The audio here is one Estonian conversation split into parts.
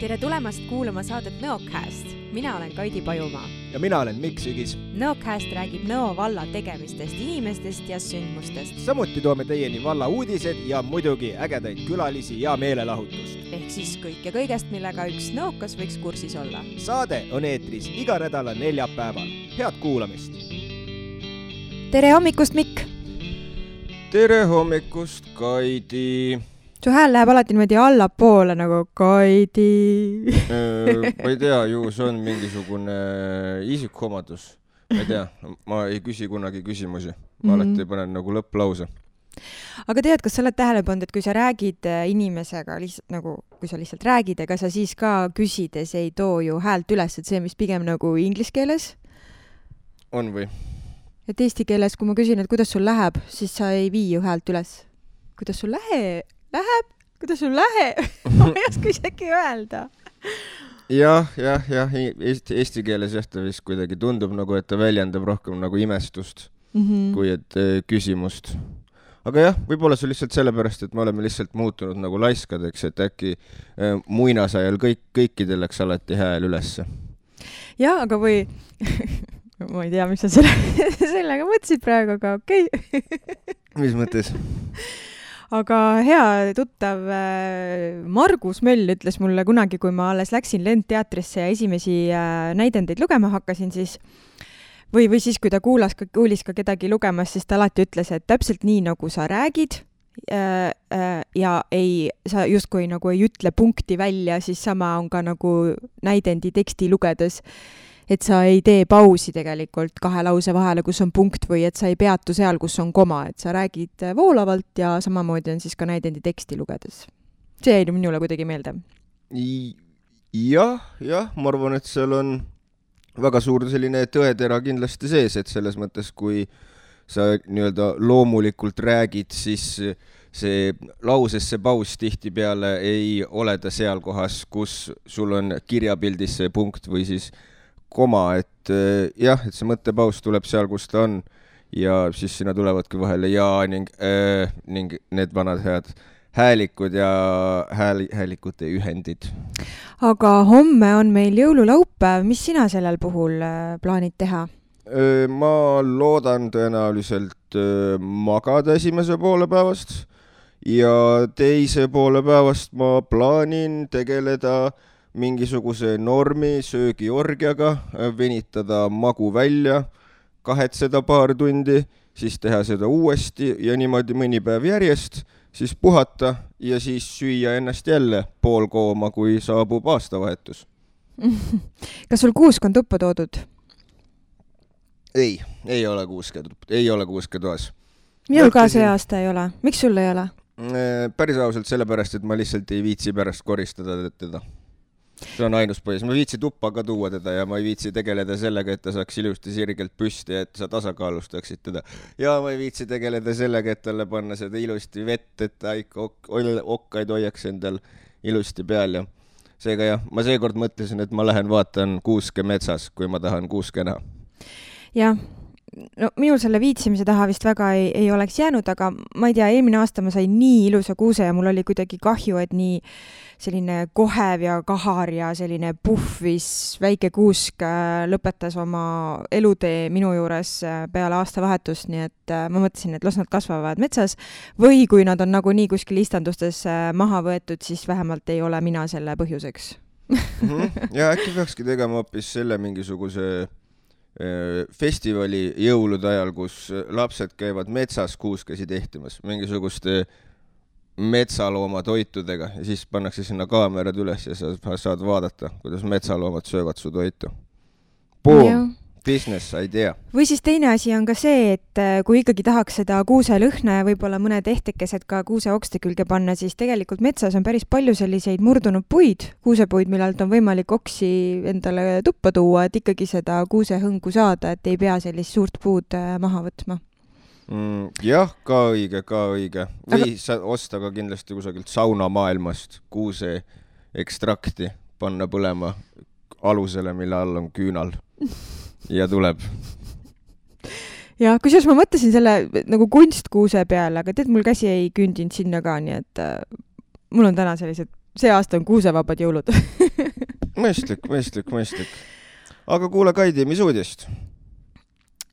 tere tulemast kuulama saadet Nõocast. mina olen Kaidi Pajumaa. ja mina olen Mikk Sügis. Nõocast räägib Nõo valla tegemistest, inimestest ja sündmustest. samuti toome teieni valla uudised ja muidugi ägedaid külalisi ja meelelahutust. ehk siis kõike kõigest, millega üks nõokas võiks kursis olla. saade on eetris iga nädala neljapäeval. head kuulamist. tere hommikust, Mikk. tere hommikust, Kaidi su hääl läheb alati niimoodi allapoole nagu Kaidi ma ei tea, ju see on mingisugune isikuomadus. ma ei tea, ma ei küsi kunagi küsimusi, ma mm -hmm. alati panen nagu lõpplause. aga tead, kas sa oled tähele pannud, et kui sa räägid äh, inimesega lihtsalt nagu, kui sa lihtsalt räägid, ega sa siis ka küsides ei too ju häält üles, et see, mis pigem nagu inglise keeles? on või? et eesti keeles, kui ma küsin, et kuidas sul läheb, siis sa ei vii ju häält üles. kuidas sul läheb? Läheb, kuidas sul läheb ma ei oska isegi öelda. jah, jah, jah, eesti, eesti keeles jah, ta vist kuidagi tundub nagu, et ta väljendab rohkem nagu imestust mm -hmm. kui et äh, küsimust. aga jah, võib-olla see on lihtsalt sellepärast, et me oleme lihtsalt muutunud nagu laiskadeks, et äkki äh, muinasajal kõik, kõikidel läks alati hääl ülesse. jah, aga või ma ei tea, mis sa selle, sellega mõtlesid praegu, aga okei okay. mis mõttes aga hea tuttav äh, Margus Möll ütles mulle kunagi, kui ma alles läksin Lendteatrisse ja esimesi äh, näidendeid lugema hakkasin, siis või, või siis, kui ta kuulas, kuulis ka kedagi lugemas, siis ta alati ütles, et täpselt nii, nagu sa räägid äh, ja ei, sa justkui nagu ei ütle punkti välja, siis sama on ka nagu näidendi teksti lugedes et sa ei tee pausi tegelikult kahe lause vahele, kus on punkt või et sa ei peatu seal, kus on koma, et sa räägid voolavalt ja samamoodi on siis ka näidendi teksti lugedes. see jäi minule kuidagi meelde. jah, jah, ma arvan, et seal on väga suur selline tõetera kindlasti sees, et selles mõttes, kui sa nii-öelda loomulikult räägid, siis see lauses see paus tihtipeale ei ole ta seal kohas, kus sul on kirjapildis see punkt või siis äh, koma, et äh, jah, et see mõttepaus tuleb seal, kus ta on ja siis sinna tulevadki vahele ja ning äh, ning need vanad head häälikud ja hääl, häälikute ühendid. aga homme on meil jõululaupäev, mis sina sellel puhul äh, plaanid teha? Ma loodan tõenäoliselt magada esimese poole päevast ja teise poole päevast ma plaanin tegeleda äh, mingisuguse normi söögiorgiaga, venitada magu välja, kahetseda paar tundi, siis teha seda uuesti ja niimoodi mõni päev järjest, siis puhata ja siis süüa ennast jälle poolkooma, kui saabub aastavahetus kas sul kuusk on tuppa toodud? ei, ei ole kuuske, ei ole kuuske toas. minul ka see aasta ei ole, miks sul ei ole? päris ausalt sellepärast, et ma lihtsalt ei viitsi pärast koristada teda see on ainus põhjus, ma ei viitsi tuppa ka tuua teda ja ma ei viitsi tegeleda sellega, et ta saaks ilusti sirgelt püsti, et sa tasakaalustaksid teda. ja ma ei viitsi tegeleda sellega, et talle panna seda ilusti vett, et ta ikka ok okkaid hoiaks endal ilusti peal ja seega jah, ma seekord mõtlesin, et ma lähen vaatan kuuske metsas, kui ma tahan kuuske näha. jah, no minul selle viitsimise taha vist väga ei, ei oleks jäänud, aga ma ei tea, eelmine aasta ma sain nii ilusa kuuse ja mul oli kuidagi kahju, et nii selline kohev ja kahar ja selline puhvis väike kuusk äh, lõpetas oma elutee minu juures äh, peale aastavahetust, nii et äh, ma mõtlesin, et las nad kasvavad metsas või kui nad on nagunii kuskil istandustes maha võetud, siis vähemalt ei ole mina selle põhjuseks mm. -hmm. ja äkki peakski tegema hoopis selle mingisuguse festivali jõulude ajal, kus lapsed käivad metsas kuuskesid ehtimas mingisuguste metsaloomatoitudega ja siis pannakse sinna kaamerad üles ja sa saad vaadata, kuidas metsaloomad söövad su toitu. Boom! Business idea. või siis teine asi on ka see, et äh, kui ikkagi tahaks seda kuuselõhna ja võib-olla mõned ehtekesed ka kuuseokste külge panna, siis tegelikult metsas on päris palju selliseid murdunud puid, kuusepuid, millelt on võimalik oksi endale tuppa tuua, et ikkagi seda kuusehõngu saada, et ei pea sellist suurt puud äh, maha võtma mm,. jah, ka õige, ka õige. või Aga... sa osta ka kindlasti kusagilt saunamaailmast kuuse ekstrakti, panna põlema alusele, mille all on küünal ja tuleb. ja kusjuures ma mõtlesin selle nagu kunstkuuse peale, aga tead, mul käsi ei kündinud sinna ka, nii et äh, mul on täna sellised see aasta on kuusevabad jõulud mõistlik, mõistlik, mõistlik. aga kuule, Kaidi, mis uudist?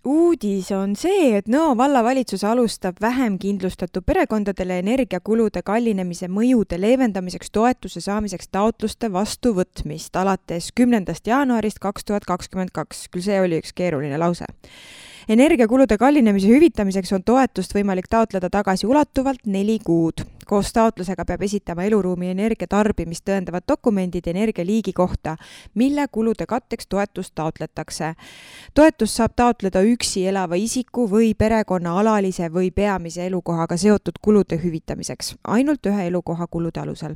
Uudis on see, et Nõo vallavalitsus alustab vähem kindlustatud perekondadele energiakulude kallinemise mõjude leevendamiseks toetuse saamiseks taotluste vastuvõtmist alates kümnendast jaanuarist kaks tuhat kakskümmend kaks. küll see oli üks keeruline lause energiakulude kallinemise hüvitamiseks on toetust võimalik taotleda tagasiulatuvalt neli kuud. koos taotlusega peab esitama eluruumi energiatarbimist tõendavad dokumendid energialiigi kohta, mille kulude katteks toetust taotletakse. toetust saab taotleda üksi elava isiku või perekonna alalise või peamise elukohaga seotud kulude hüvitamiseks, ainult ühe elukoha kulude alusel.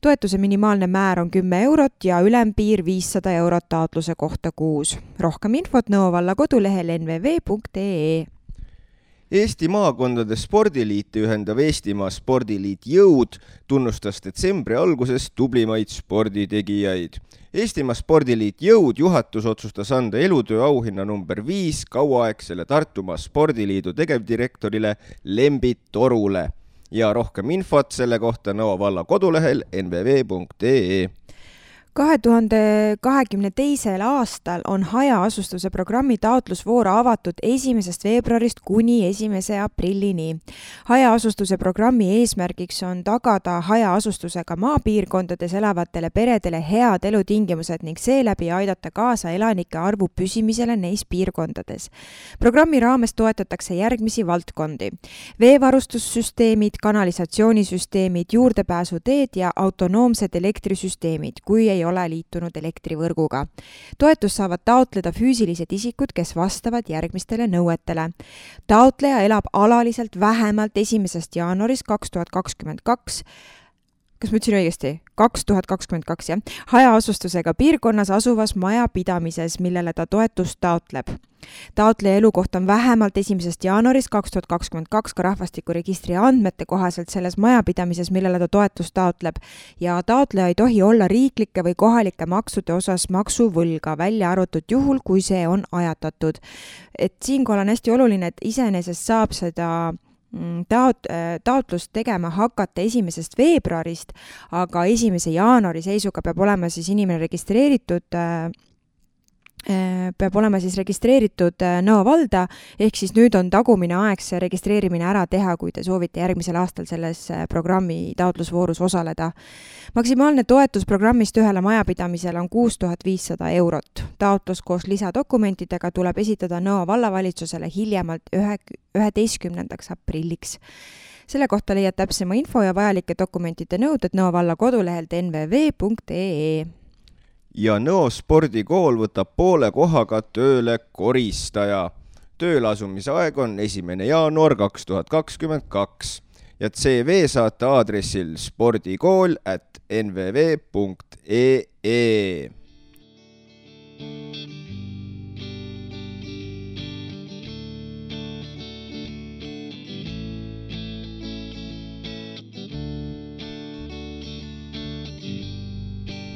toetuse minimaalne määr on kümme eurot ja ülempiir viissada eurot taotluse kohta kuus. rohkem infot Nõo valla kodulehel nvv spordiliit.ee Eesti maakondade spordiliite ühendav Eestimaa Spordiliit Jõud tunnustas detsembri alguses tublimaid sporditegijaid. Eestimaa Spordiliit Jõud juhatus otsustas anda elutöö auhinna number viis kauaaegsele Tartumaa Spordiliidu tegevdirektorile Lembit Torule ja rohkem infot selle kohta Nõo valla kodulehel nvv.ee kahe tuhande kahekümne teisel aastal on hajaasustuse programmi taotlusvoor avatud esimesest veebruarist kuni esimese aprillini. hajaasustuse programmi eesmärgiks on tagada hajaasustusega maapiirkondades elavatele peredele head elutingimused ning seeläbi aidata kaasa elanike arvu püsimisele neis piirkondades. programmi raames toetatakse järgmisi valdkondi. veevarustussüsteemid, kanalisatsioonisüsteemid, juurdepääsuteed ja autonoomsed elektrisüsteemid, kui ei ole liitunud elektrivõrguga. toetust saavad taotleda füüsilised isikud, kes vastavad järgmistele nõuetele. taotleja elab alaliselt vähemalt esimesest jaanuarist kaks tuhat kakskümmend kaks kas ma ütlesin õigesti? kaks tuhat kakskümmend kaks, jah. hajaasustusega piirkonnas asuvas majapidamises, millele ta toetust taotleb taotleja elukoht on vähemalt esimesest jaanuarist kaks tuhat kakskümmend kaks ka rahvastikuregistri andmete kohaselt selles majapidamises, millele ta toetust taotleb ja taotleja ei tohi olla riiklike või kohalike maksude osas maksuvõlga, välja arvatud juhul, kui see on ajatatud. et siinkohal on hästi oluline, et iseenesest saab seda mm, taot-, taotlust tegema hakata esimesest veebruarist, aga esimese jaanuari seisuga peab olema siis inimene registreeritud äh, Äh, peab olema siis registreeritud äh, Nõo valda, ehk siis nüüd on tagumine aeg see registreerimine ära teha, kui te soovite järgmisel aastal selles äh, programmi taotlusvoorus osaleda. maksimaalne toetus programmist ühele majapidamisele on kuus tuhat viissada eurot. taotlus koos lisadokumentidega tuleb esitada Nõo vallavalitsusele hiljemalt ühe, üheteistkümnendaks aprilliks selle kohta leiad täpsema info ja vajalike dokumentide nõuded Nõo valla kodulehelt nvv.ee ja Nõo spordikool võtab poole kohaga tööle koristaja. tööle asumise aeg on esimene jaanuar kaks tuhat kakskümmend kaks ja CV saate aadressil spordikool at nvv.ee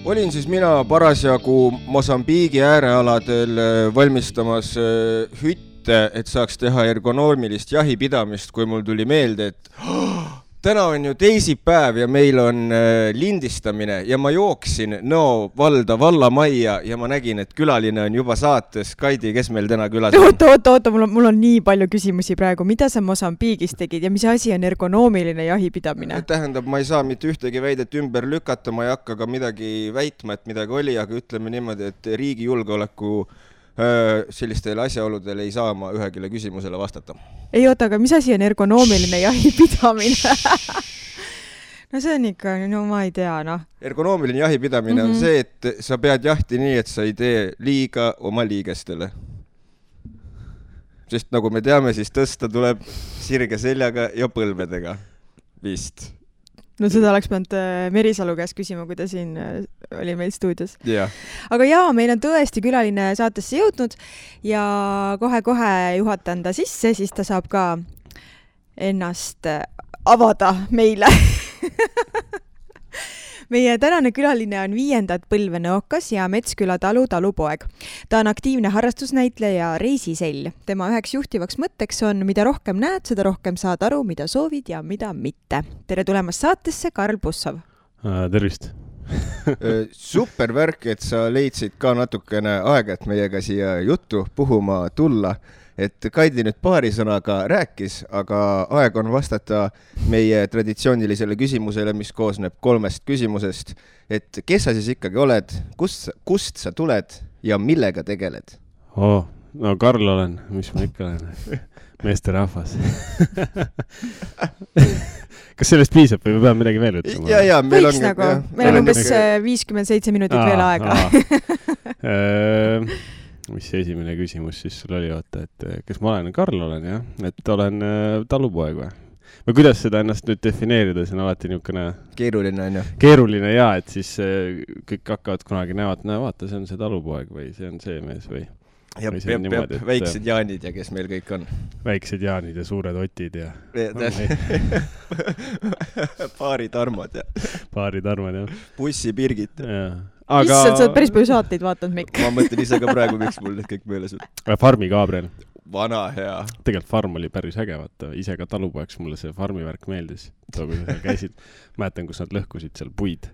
olin siis mina parasjagu Mosambiigi äärealadel äh, valmistamas äh, hütte, et saaks teha ergonoomilist jahipidamist, kui mul tuli meelde, et täna on ju teisipäev ja meil on äh, lindistamine ja ma jooksin Nõo valda, vallamajja ja ma nägin, et külaline on juba saates. Kaidi, kes meil täna külas on? oota, oota, oota, mul on, mul on nii palju küsimusi praegu, mida sa Mosambiigis tegid ja mis asi on ergonoomiline jahipidamine? tähendab, ma ei saa mitte ühtegi väidet ümber lükata, ma ei hakka ka midagi väitma, et midagi oli, aga ütleme niimoodi, et riigi julgeoleku sellistele asjaoludele ei saa ma ühegile küsimusele vastata. ei oota, aga mis asi on ergonoomiline jahipidamine no see on ikka, no ma ei tea, noh. ergonoomiline jahipidamine mm -hmm. on mhm. see, et sa pead jahti nii, et sa ei tee liiga oma liigestele. sest nagu me teame, siis tõsta tuleb sirge seljaga ja põlvedega vist no seda oleks pidanud äh, Merisalu käest küsima, kui ta siin äh, oli meil stuudios. Yeah.. aga jaa, meil on tõesti külaline saatesse jõudnud ja kohe-kohe juhatan ta sisse, siis ta saab ka ennast äh, avada meile meie tänane külaline on viiendat põlve nõokas ja Metsküla talu talupoeg. ta on aktiivne harrastusnäitleja ja reisisell. tema üheks juhtivaks mõtteks on, mida rohkem näed, seda rohkem saad aru, mida soovid ja mida mitte. tere tulemast saatesse, Karl Bussov äh,! tervist! super värk, et sa leidsid ka natukene aega, et meiega siia juttu puhuma tulla. Et Kaidi nüüd paari sõnaga rääkis, aga aeg on vastata meie traditsioonilisele küsimusele, mis koosneb kolmest küsimusest. et kes sa siis ikkagi oled, kust, kust sa tuled ja millega tegeled? oh, no Karl olen, mis ma ikka olen meesterahvas kas sellest piisab või ma pean midagi veel ütlema? ja, ja meil võiks on nagu, meil on umbes viiskümmend seitse minutit Aa, veel aega Äh, mis see esimene küsimus siis sul oli, oota, et äh, kes ma olen? Karl olen jah, et olen äh, talupoeg või? või kuidas seda ennast nüüd defineerida, see on alati niisugune keeruline onju. keeruline ja, et siis äh, kõik hakkavad kunagi näevad, no vaata, see on see talupoeg või see on see mees või ja peab, peab et- väiksed Jaanid ja kes meil kõik on. väiksed Jaanid ja suured Otid ja paari Tarmod ja paarid arvad jah. bussi Birgit. jah. issand, sa oled päris aga palju saateid vaadanud, Mikk. ma mõtlen ise ka praegu, miks mul need kõik meeles on. Äh, Farmi Gabriel, vana hea. tegelikult Farm oli päris äge, vaata, ise ka talupoeks mulle see Farmi värk meeldis. too, kui sa seal käisid, mäletan, kus nad lõhkusid seal puid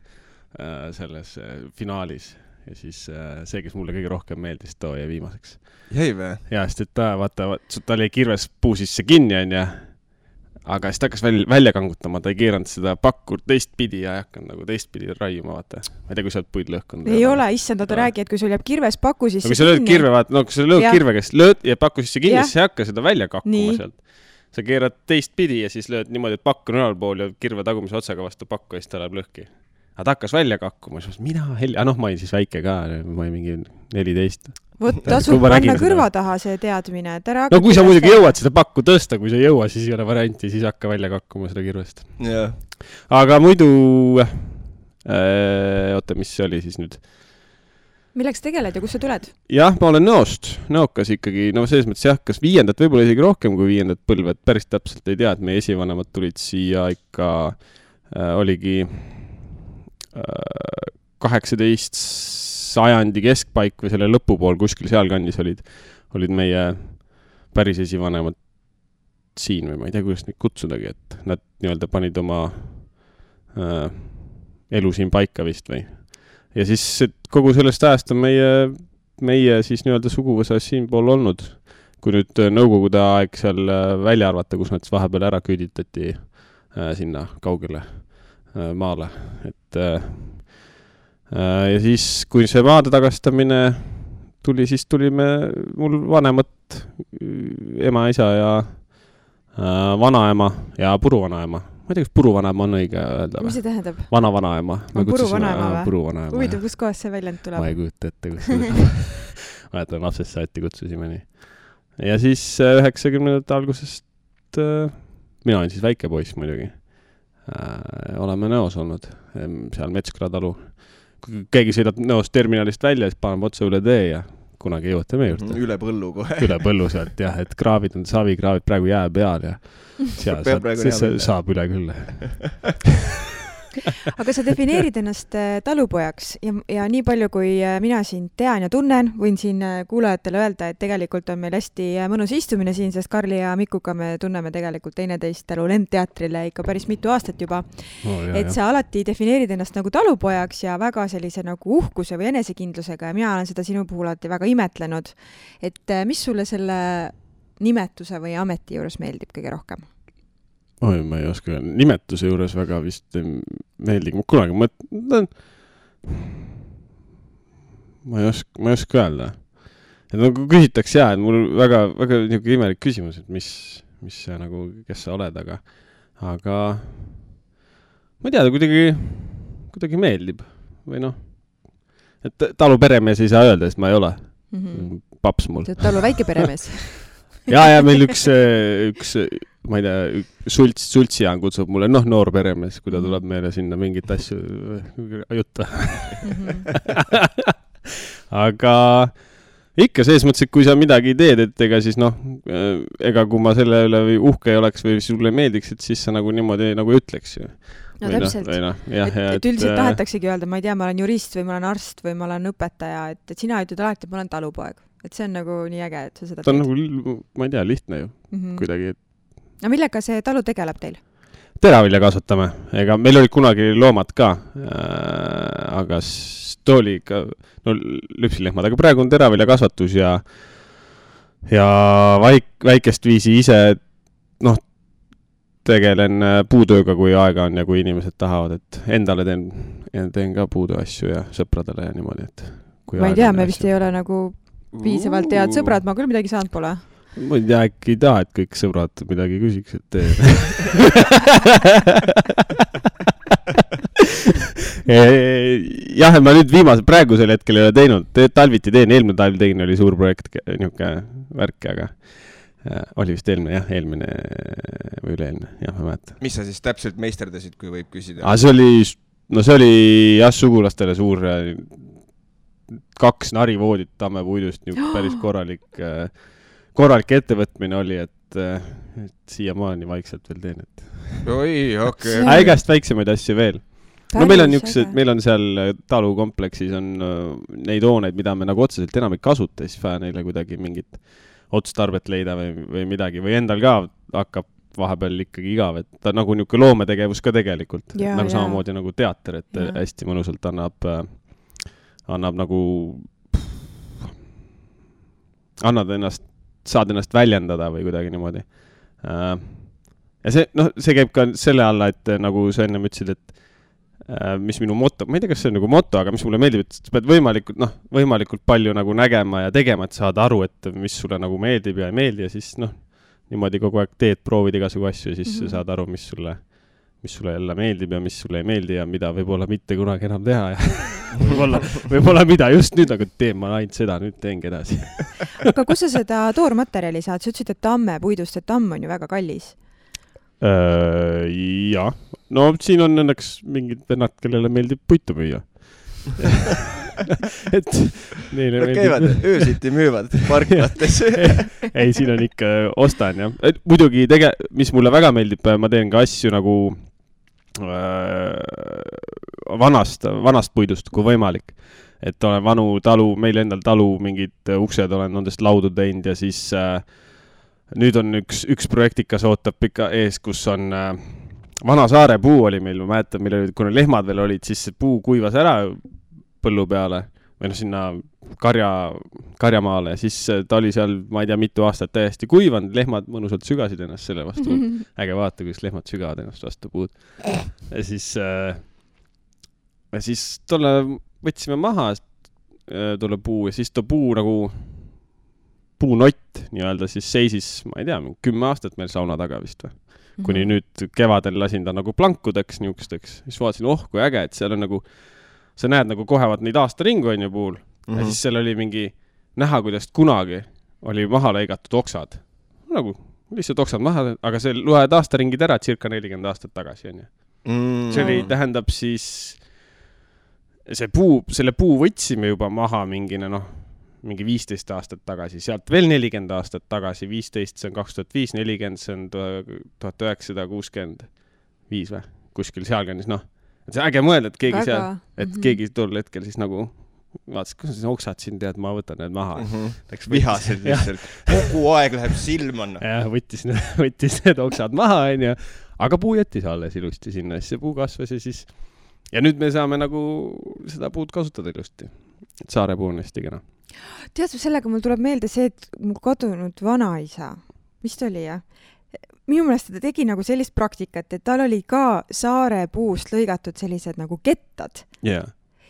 äh, selles äh, finaalis ja siis äh, see, kes mulle kõige rohkem meeldis, too jäi viimaseks. jäi või? ja sest, et ta vaata, tal jäi kirves puu sisse kinni, onju. aga siis ta hakkas välja, välja kangutama, ta ei keeranud seda pakku teistpidi ja ei hakanud nagu teistpidi raiuma, vaata. ma ei tea, kui sa oled puid lõhkunud. ei ole, issand, oota räägi, et kui sul jääb kirves paku sisse kui sa lööd kirve, vaata, no kui sa lööd Jah. kirve käest, lööd ja paku sisse kinni, siis sa ei hakka seda välja kakkuma sealt. sa keerad teistpidi ja siis lööd niimoodi, et pakk on ülalpool ja kirve tagumise otsaga vastu pakku ja siis ta läheb lõhki. Aga ta hakkas välja kakkuma, siis mina heli-, ah noh, ma olin siis väike ka, ma olin mingi neliteist. vot tasub panna seda. kõrva taha see teadmine, et ära no kui sa muidugi jõuad seda pakku tõsta, kui sa ei jõua, siis ei ole varianti, siis hakka välja kakkuma seda kirvest. jah. aga muidu äh,, oota, mis see oli siis nüüd? milleks tegeled ja kust sa tuled? jah, ma olen Nõost, Nõokas ikkagi, no selles mõttes jah, kas viiendat, võib-olla isegi rohkem kui viiendat põlve, et päris täpselt ei tea, et meie esivanemad tulid siia ikka äh,, oligi äh, kaheksateist sajandi keskpaik või selle lõpupool kuskil sealkandis olid, olid meie päris esivanemad siin või ma ei tea, kuidas neid kutsudagi, et nad nii-öelda panid oma äh, elu siin paika vist või. ja siis kogu sellest ajast on meie, meie siis nii-öelda suguvõsa siinpool olnud. kui nüüd äh, nõukogude aeg seal äh, välja arvata, kus nad siis vahepeal ära küüditati äh, sinna kaugele äh, maale, et äh, äh, ja siis, kui see maade tagastamine tuli, siis tulime mul vanemad, ema, isa ja äh, vanaema ja puruvanaema. ma ei tea, kas puruvanaema on õige öelda mis või? see tähendab? vana-vanaema. Puruvanaema või? puruvanaema. huvitav, kustkohast see väljend ma tuleb? ei kujuta ette, kus see tuleb. mäletan, lapsest saati kutsusime nii. ja siis äh, üheksakümnendate algusest äh,, mina olin siis väike poiss muidugi äh,. Oleme Nõos olnud, seal Metsküla talu. kui keegi sõidab Nõost terminalist välja, siis paneb otse üle tee ja kunagi jõuate meie juurde. üle põllu kohe. üle põllu sealt jah, et kraavid on savikraavid praegu jää peal ja seal saab, saab üle küll. aga sa defineerid ennast äh, talupojaks ja, ja nii palju, kui äh, mina sind tean ja tunnen, võin siin äh, kuulajatele öelda, et tegelikult on meil hästi mõnus istumine siin, sest Karli ja Mikuga me tunneme tegelikult teineteist tänu Lendteatrile ikka päris mitu aastat juba. oh,. et sa alati defineerid ennast nagu talupojaks ja väga sellise nagu uhkuse või enesekindlusega ja mina olen seda sinu puhul alati väga imetlenud. et mis sulle selle nimetuse või ameti juures meeldib kõige rohkem? oi, ma ei oska nimetuse juures väga vist ei meeldi, ma kunagi mõtlen, ma ei oska, ma ei oska öelda. et nagu küsitakse jaa, et mul väga, väga niisugune imelik küsimus, et mis, mis sa nagu, kes sa oled, aga, aga ma ei tea, ta kuidagi, kuidagi meeldib või noh, et taluperemees ei saa öelda, sest ma ei ole mm. -hmm. paps mul sa. oled talu väikeperemees ja, ja meil üks, üks, ma ei tea, Sults, Sultsijaan kutsub mulle, noh, noor peremees, kui ta tuleb meile sinna mingeid asju juttu. Mhm. aga ikka selles mõttes, et kui sa midagi teed, et ega siis noh, ega kui ma selle üle uhke ei oleks või sulle meeldiks, et siis sa nagu niimoodi nagu ütleks ju. no täpselt. või noh, jah, et, ja et üldiselt äh, tahetaksegi öelda, ma ei tea, ma olen jurist või ma olen arst või ma olen õpetaja, et, et sina ütled alati, et ma olen talupoeg. et see on nagu nii äge, et sa seda ta on nagu, ma ei tea, lihtne ju mm -hmm. kuidagi, et no millega see talu tegeleb teil? teravilja kasvatame, ega meil olid kunagi loomad ka äh,. aga s- too oli ikka, no lüpsilehmad, aga praegu on teraviljakasvatus ja, ja vaik-, väikest viisi ise, noh, tegelen äh, puutööga, kui aega on ja kui inimesed tahavad, et endale teen, teen ka puutöö asju ja sõpradele ja niimoodi, et. ma ei tea, me vist ei ole nagu piisavalt head sõbrad, ma küll midagi saanud pole. Ma ei tea, äkki ei taha, et kõik sõbrad midagi küsiks, et tee. jah, et ma nüüd viimase, praegusel hetkel ei ole teinud, talviti teen, eelmine talv tegin, oli suur projekt, niisugune värk, aga äh, oli vist eelmine jah, eelmine või üle-eelmine, jah, ma ei mäleta. mis sa siis täpselt meisterdasid, kui võib küsida? aga see oli, no see oli jah, sugulastele suur, kaks narivoodit tammepuidust, niisugune päris korralik, korralik ettevõtmine oli, et, et siiamaani vaikselt veel teen, et oi, okei okay.. ägest väiksemaid asju veel. no meil on niisugused, meil on seal äh, talukompleksis on äh, neid hooneid, mida me nagu otseselt enam ei kasuta, siis vaja neile kuidagi mingit otstarvet leida või, või midagi või endal ka hakkab vahepeal ikkagi igav, et ta nagu niisugune loometegevus ka tegelikult, nagu jaa. samamoodi nagu teater, et Jaa. hästi mõnusalt annab, annab nagu, annad ennast, saad ennast väljendada või kuidagi niimoodi. ja see, noh, see käib ka selle alla, et äh, nagu sa ennem ütlesid, et äh, mis minu moto, ma ei tea, kas see on nagu moto, aga mis mulle meeldib, et sa pead võimalikult, noh, võimalikult palju nagu nägema ja tegema, et saada aru, et mis sulle nagu meeldib ja ei meeldi ja siis noh, niimoodi kogu aeg teed, proovid igasugu asju ja siis mm. -hmm. saad aru, mis sulle, mis sulle jälle meeldib ja mis sulle ei meeldi ja mida võib-olla mitte kunagi enam teha ja võib-olla, võib-olla mida just nüüd nagu teen ma ainult seda, nüüd teengi edasi. aga kust sa seda toormaterjali saad, sa ütlesid, et tammepuidust, et tamm on ju väga kallis. jah, no siin on õnneks mingid vennad, kellele meeldib puitu müüa. et neile Nad käivad öösiti müüvad parklates. ei, siin on ikka, ostan jah. muidugi tege-, mis mulle väga meeldib, ma teen ka asju nagu äh, vanast, vanast puidust, kui võimalik. et olen vanu talu, meil endal talu mingid uksed olen nendest laudu teinud ja siis äh, nüüd on üks, üks projektikas ootab ikka ees, kus on äh, vana saare puu oli meil, ma mäletan, meil olid, kuna lehmad veel olid, siis see puu kuivas ära põllu peale või noh, sinna karja, karjamaale ja siis äh, ta oli seal, ma ei tea, mitu aastat täiesti kuivanud, lehmad mõnusalt sügasid ennast selle vastu. äge vaadata, kuidas lehmad sügavad ennast vastu puud. ja siis äh,, ja siis tolle võtsime maha äh, tolle puu ja siis too puu nagu, puunott nii-öelda siis seisis, ma ei tea, kümme aastat meil sauna taga vist või. kuni Mhm. nüüd kevadel lasin ta nagu plankudeks niisugusteks, siis vaatasin, oh kui äge, et seal on nagu, sa näed nagu kohe vaat neid aastaringu on ju puul mm Mhm. -hmm. ja siis seal oli mingi näha, kuidas kunagi oli maha lõigatud oksad. nagu lihtsalt oksad maha, aga see loed aastaringid ära circa nelikümmend aastat tagasi onju. Mm. see oli, tähendab siis, see puu, selle puu võtsime juba maha mingine noh, mingi viisteist aastat tagasi, sealt veel nelikümmend aastat tagasi, viisteist, see on kaks tuhat viis, nelikümmend, see on tuhat üheksasada kuuskümmend viis või, kuskil sealkandis, noh. Et see äge mõelda, et keegi seal, et Mhm. keegi tol hetkel siis nagu vaatas, kus need oksad siin tead, ma võtan need maha. Mhm. Läks vihased lihtsalt, kogu aeg läheb silma. jah, võttis, võttis need oksad maha, onju, aga puu jättis alles ilusti sinna, siis see puu kasvas ja siis ja nüüd me saame nagu seda puud kasutada ilusti. et saarepuu on hästi kena. tead, sellega mul tuleb meelde see, et mu kadunud vanaisa, vist oli jah, minu meelest ta tegi nagu sellist praktikat, et tal oli ka saarepuust lõigatud sellised nagu kettad jaa,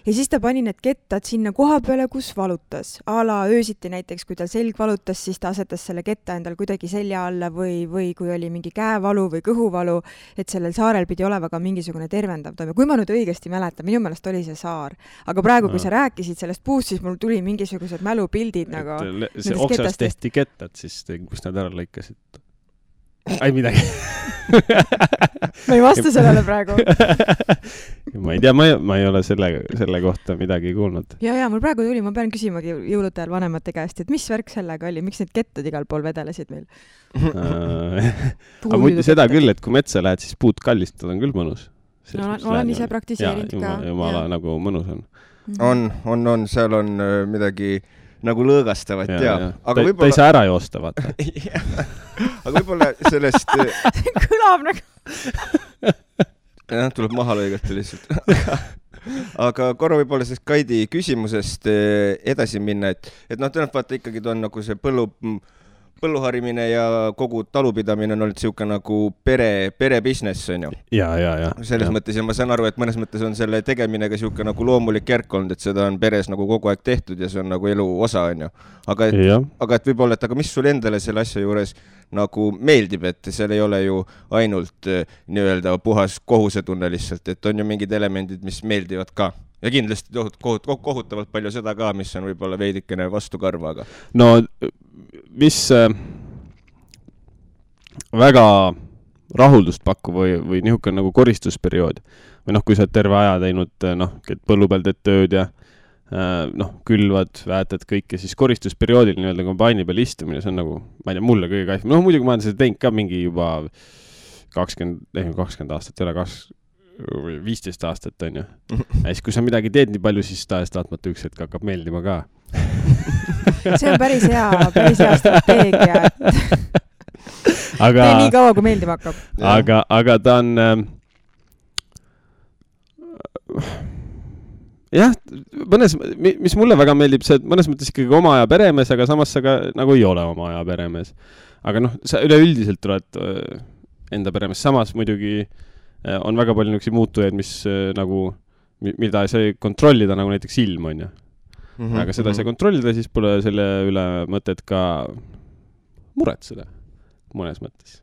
ja siis ta pani need kettad sinna koha peale, kus valutas. a la öösiti näiteks, kui tal selg valutas, siis ta asetas selle ketta endal kuidagi selja alla või, või kui oli mingi käevalu või kõhuvalu, et sellel saarel pidi olema ka mingisugune tervendav toime. kui ma nüüd õigesti mäletan, minu meelest oli see saar. aga praegu, kui Aa. sa rääkisid sellest puust, siis mul tuli mingisugused mälupildid nagu. see oksast ketastest. tehti kettad, siis te- kus nad ära lõikasid? Ei midagi. ma ei vasta sellele praegu. ma ei tea, ma ei, ma ei ole selle, selle kohta midagi kuulnud. ja, ja mul praegu tuli, ma pean küsimagi jõulude ajal vanemate käest, et mis värk sellega oli, miks need kettad igal pool vedelesid meil? aga muidu seda küll, et kui metsa lähed, siis puud kallistada on küll mõnus. No olen- olen ise praktiseerinud ka, jumala jah. nagu mõnus on. on, on, on, seal on äh, midagi nagu lõõgastavat ja, ja. aga ta ei võib-olla, saa ära joosta, vaata. aga võib-olla sellest, kõlab nagu, jah, tuleb maha lõigata lihtsalt. aga korra võib-olla sellest Kaidi küsimusest eh, edasi minna, et, et noh, tõenäoliselt vaata ikkagi ta on nagu see põllu, põlluharimine ja kogu talupidamine on olnud sihuke nagu pere, pere business onju. ja, ja, ja. selles mõttes ja ma saan aru, et mõnes mõttes on selle tegemine ka sihuke nagu loomulik järk olnud, et seda on peres nagu kogu aeg tehtud ja see on nagu elu osa onju. aga et, aga et võib-olla, et aga mis sulle endale selle asja juures nagu meeldib, et seal ei ole ju ainult eh, nii-öelda puhas kohusetunne lihtsalt, et on ju mingid elemendid, mis meeldivad ka ja kindlasti tohut-, kohut-, kohutavalt palju seda ka, mis on võib-olla veidikene vastukarva, aga no mis äh, väga rahuldust pakkuv või, või niisugune nagu koristusperiood või noh, kui sa oled terve aja teinud, noh, käid põllu peal, teed tööd ja äh, noh, külvad, väetad kõike, siis koristusperioodil nii-öelda kombaini peal istumine, see on nagu, ma ei tea, mulle kõige kaitsvam, noh muidugi ma olen seda teinud ka mingi juba kakskümmend, ei kakskümmend aastat ei ole, kaks, viisteist aastat on ju. ja siis, kui sa midagi teed nii palju, siis tahes-tahtmata üks hetk hakkab meeldima ka. See on päris hea, päris hea strateegia, et aga tee nii kaua, kui meeldima hakkab. aga, aga ta on ähm, jah, mõnes, mis mulle väga meeldib, see, et mõnes mõttes ikkagi oma aja peremees, aga samas sa ka nagu ei ole oma aja peremees. aga noh, sa üleüldiselt oled äh, enda peremees, samas muidugi äh, on väga palju niisuguseid muutujaid, mis äh, nagu, mida ei saa kontrollida, nagu näiteks ilm, on ju. Mhm, aga seda ei saa kontrollida, siis pole selle üle mõtet ka muretseda, mõnes mõttes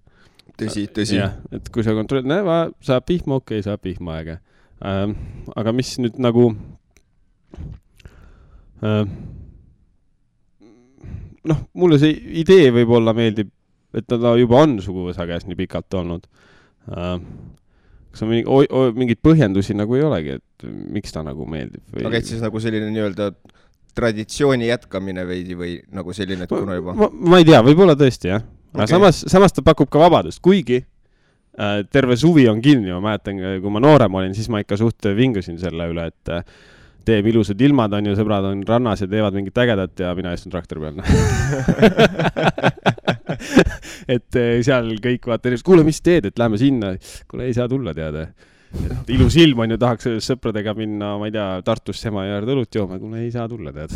tõsi, tõsi. et kui sa kontrollid, näe, saab pihma, okei okay,, saab pihma, äge ähm,. aga mis nüüd nagu ähm,. noh, mulle see idee võib-olla meeldib, et ta juba on suguvõsa käes nii pikalt olnud ähm,. kas on mingi, mingeid põhjendusi nagu ei olegi, et miks ta nagu meeldib või? aga et siis nagu selline nii-öelda traditsiooni jätkamine veidi või nagu selline, et kuna juba ma, ei tea, võib-olla tõesti jah. aga okay. samas, samas ta pakub ka vabadust, kuigi äh, terve suvi on kinni, ma mäletan, kui ma noorem olin, siis ma ikka suht vingusin selle üle, et äh, teeb ilusad ilmad, on ju, sõbrad on rannas ja teevad mingit ägedat ja mina istun traktori peal et äh, seal kõik vaata, kuule, mis teed, et lähme sinna. kuule, ei saa tulla, tead. ilus ilm on ju, tahaks sõpradega minna, ma ei tea, Tartusse Emajõe õlut jooma, kuule, ei saa tulla, tead.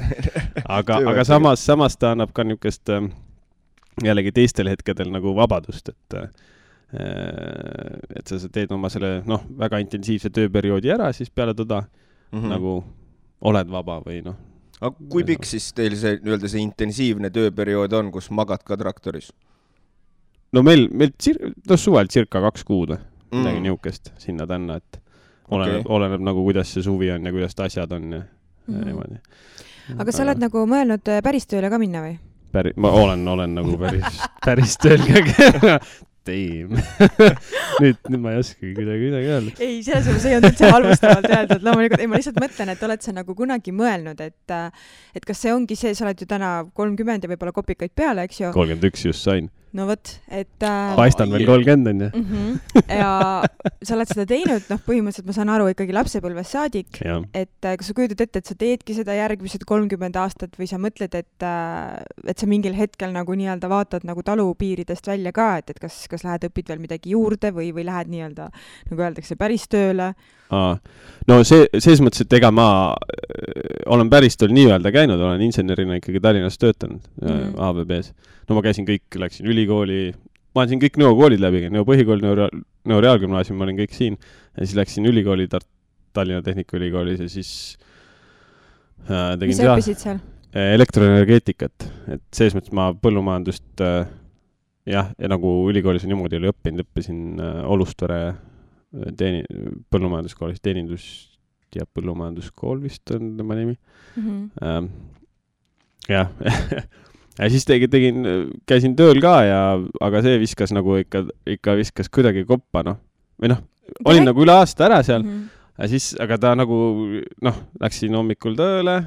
Aga, aga samas, samas ta annab ka niisugust äh, jällegi teistel hetkedel nagu vabadust, et äh, et sa teed oma selle noh, väga intensiivse tööperioodi ära, siis peale toda mm mm. nagu oled vaba või noh, aga kui pikk siis teil see nii-öelda see intensiivne tööperiood on, kus magad ka traktoris? No meil, meil tsir-, noh suvel circa kaks kuud või Mm. midagi niisugust sinna-tänna, et oleneb okay., oleneb nagu kuidas see suvi on ja kuidas asjad on ja, ja Mhm. niimoodi. aga sa oled nagu mõelnud äh, päris tööle ka minna või? päri-, ma olen, olen nagu päris, päris tööl ka. Damn. nüüd, nüüd ma ei oskagi kuidagi midagi öelda. ei, selles mõttes ei olnud üldse halvustavalt öeldud, loomulikult, ei ma lihtsalt mõtlen, et oled sa nagu kunagi mõelnud, et et kas see ongi see, sa oled ju täna kolmkümmend ja võib-olla kopikaid peale, eks ju, kolmkümmend üks just sain. No vot, et äh, paistan veel kolmkümmend onju. -hmm. ja sa oled seda teinud, noh, põhimõtteliselt ma saan aru ikkagi lapsepõlvest saadik, et äh, kas sa kujutad ette, et sa teedki seda järgmised kolmkümmend aastat või sa mõtled, et äh, et sa mingil hetkel nagu nii-öelda vaatad nagu talupiiridest välja ka, et, et kas, kas lähed õpid veel midagi juurde või, või lähed nii-öelda nagu öeldakse, päris tööle aa, no see, selles mõttes, et ega ma äh, olen päris tööl nii-öelda käinud, olen insenerina ikkagi Tallinnas töötanud Mhm. mm., ABB-s. no ma käisin kõik, läksin ülikooli, ma olen siin kõik Nõo koolid läbi käinud, Nõo põhikool, Nõo Rea-, Nõo Reaalgümnaasium, ma olin kõik siin. ja siis läksin ülikooli Tar-, Tallinna Tehnikaülikoolis ja siis äh, tegin mis sa õppisid seal? elektroenergeetikat, et selles mõttes ma põllumajandust äh, jah, ja nagu ülikoolis niimoodi oli õppinud, õppisin äh, Olustvere äh, teeni-, põllumajanduskoolis teenindus ja põllumajanduskool vist on tema nimi Mhm. ähm,. jah, ja siis tegi, tegin, käisin tööl ka ja, aga see viskas nagu ikka, ikka viskas kuidagi koppa, noh, või noh, olin nagu üle aasta ära seal. Mhm. ja siis, aga ta nagu noh, läksin hommikul tööle,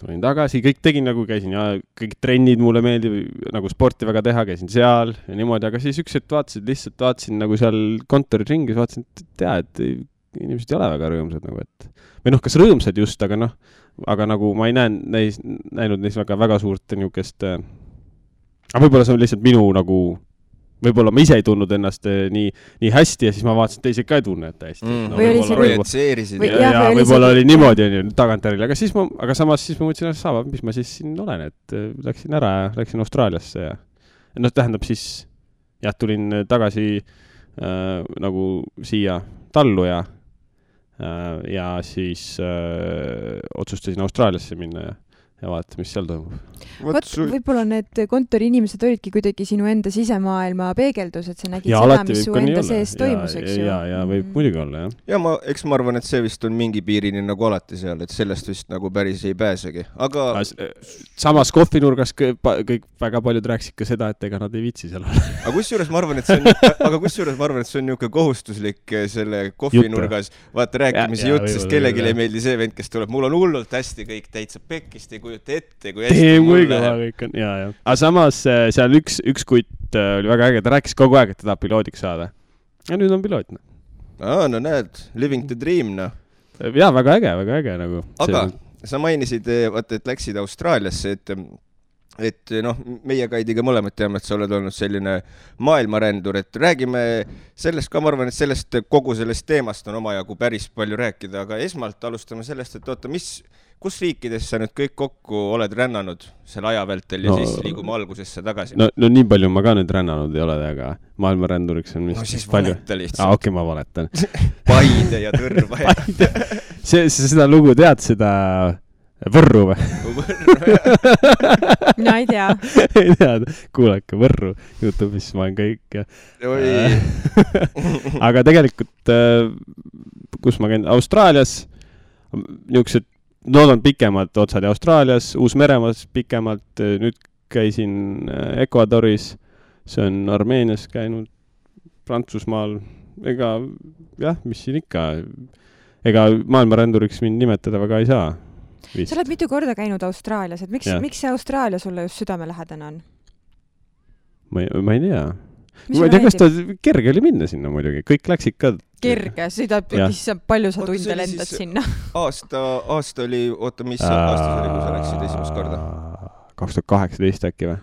tulin tagasi, kõik tegin nagu käisin ja kõik trennid mulle meeldib nagu sporti väga teha, käisin seal ja niimoodi, aga siis üks hetk vaatasin, lihtsalt vaatasin nagu seal kontoris ringi, vaatasin, et tea, et inimesed ei ole väga rõõmsad nagu, et või noh, kas rõõmsad just, aga noh, aga nagu ma ei näe neis, näinud neis väga, väga suurt niisugust äh, aga võib-olla see on lihtsalt minu nagu, võib-olla ma ise ei tundnud ennast äh, nii, nii hästi ja siis ma vaatasin, et teised ka ei tunne enda hästi Mm. no,. Või oli see- projitseerisid ja, ja või võib-olla oli niimoodi, onju, tagantjärele, aga siis ma, aga samas siis ma mõtlesin, et saab, mis ma siis siin olen, et äh, läksin ära ja läksin Austraaliasse ja noh, tähendab siis jah, tulin tagasi äh, nagu siia tallu ja ja siis äh, otsustasin Austraaliasse minna ja, ja vaadata, mis seal toimub. vot võib-olla need kontoriinimesed olidki kuidagi sinu enda sisemaailma peegeldus, et sa nägid ja seda, mis su enda olla. sees toimus, eks ju. ja, ja võib muidugi olla jah. ja ma, eks ma arvan, et see vist on mingi piirini nagu alati seal, et sellest vist nagu päris ei pääsegi, aga samas kohvinurgas kõ- pa- kõik väga paljud rääkisid ka seda, et ega nad ei viitsi seal olla. aga kusjuures ma arvan, et see on, aga kusjuures ma arvan, et see on niisugune kohustuslik eh, selle kohvinurgas vaata rääkimise Ja- ja jutt, sest kellelegi ei meeldi see vend, kes tuleb, mul on hullult hästi kõik täitsa pekkist, ei kujuta ette, kui hästi mul läheb. kõik on, ja, ja. aga samas äh, seal üks, üks kutt äh, oli väga äge, ta rääkis kogu aeg, et ta tahab piloodiks saada. ja nüüd on piloot, noh. aa, no näed, living the dream, noh. jaa, väga äge, väga äge nagu. aga sa mainisid, vaata, et läksid Austraaliasse, et et noh, meie Kaidiga mõlemad teame, et sa oled olnud selline maailmarändur, et räägime sellest ka, ma arvan, et sellest kogu sellest teemast on omajagu päris palju rääkida, aga esmalt alustame sellest, et oota, mis, kus riikides sa nüüd kõik kokku oled rännanud selle aja vältel ja No- no, siis liigume algusesse tagasi no,. no, no nii palju ma ka nüüd rännanud ei ole, aga maailmaränduriks on no vist siis palju. aa, okei, ma valetan. Paide ja Tõrva ja see, sa seda lugu tead, seda Võrru või? mina ei tea. ei tea, kuulake Võrru Youtube'is, ma olen kõik ja aga tegelikult, kus ma käin, Austraalias, niisugused, need on pikemad otsad ja Austraalias, Uus-Meremaas pikemalt, nüüd käisin äh, Ecuadoris, see on Armeenias käinud, Prantsusmaal, ega jah, mis siin ikka, ega maailmaränduriks mind nimetada väga ei saa. sa oled mitu korda käinud Austraalias, et miks miks see Austraalia sulle just südamelähedane on? ma ei, ma ei tea. Ma ei tea, kas ta, kerge oli minna sinna muidugi, kõik läksid ka. kerge, sõidab, issand, palju sa tunde lendad siis- sinna. aasta, aasta oli, oota, mis aasta see oli, kui sa läksid esimest korda? kaks tuhat kaheksateist äkki või?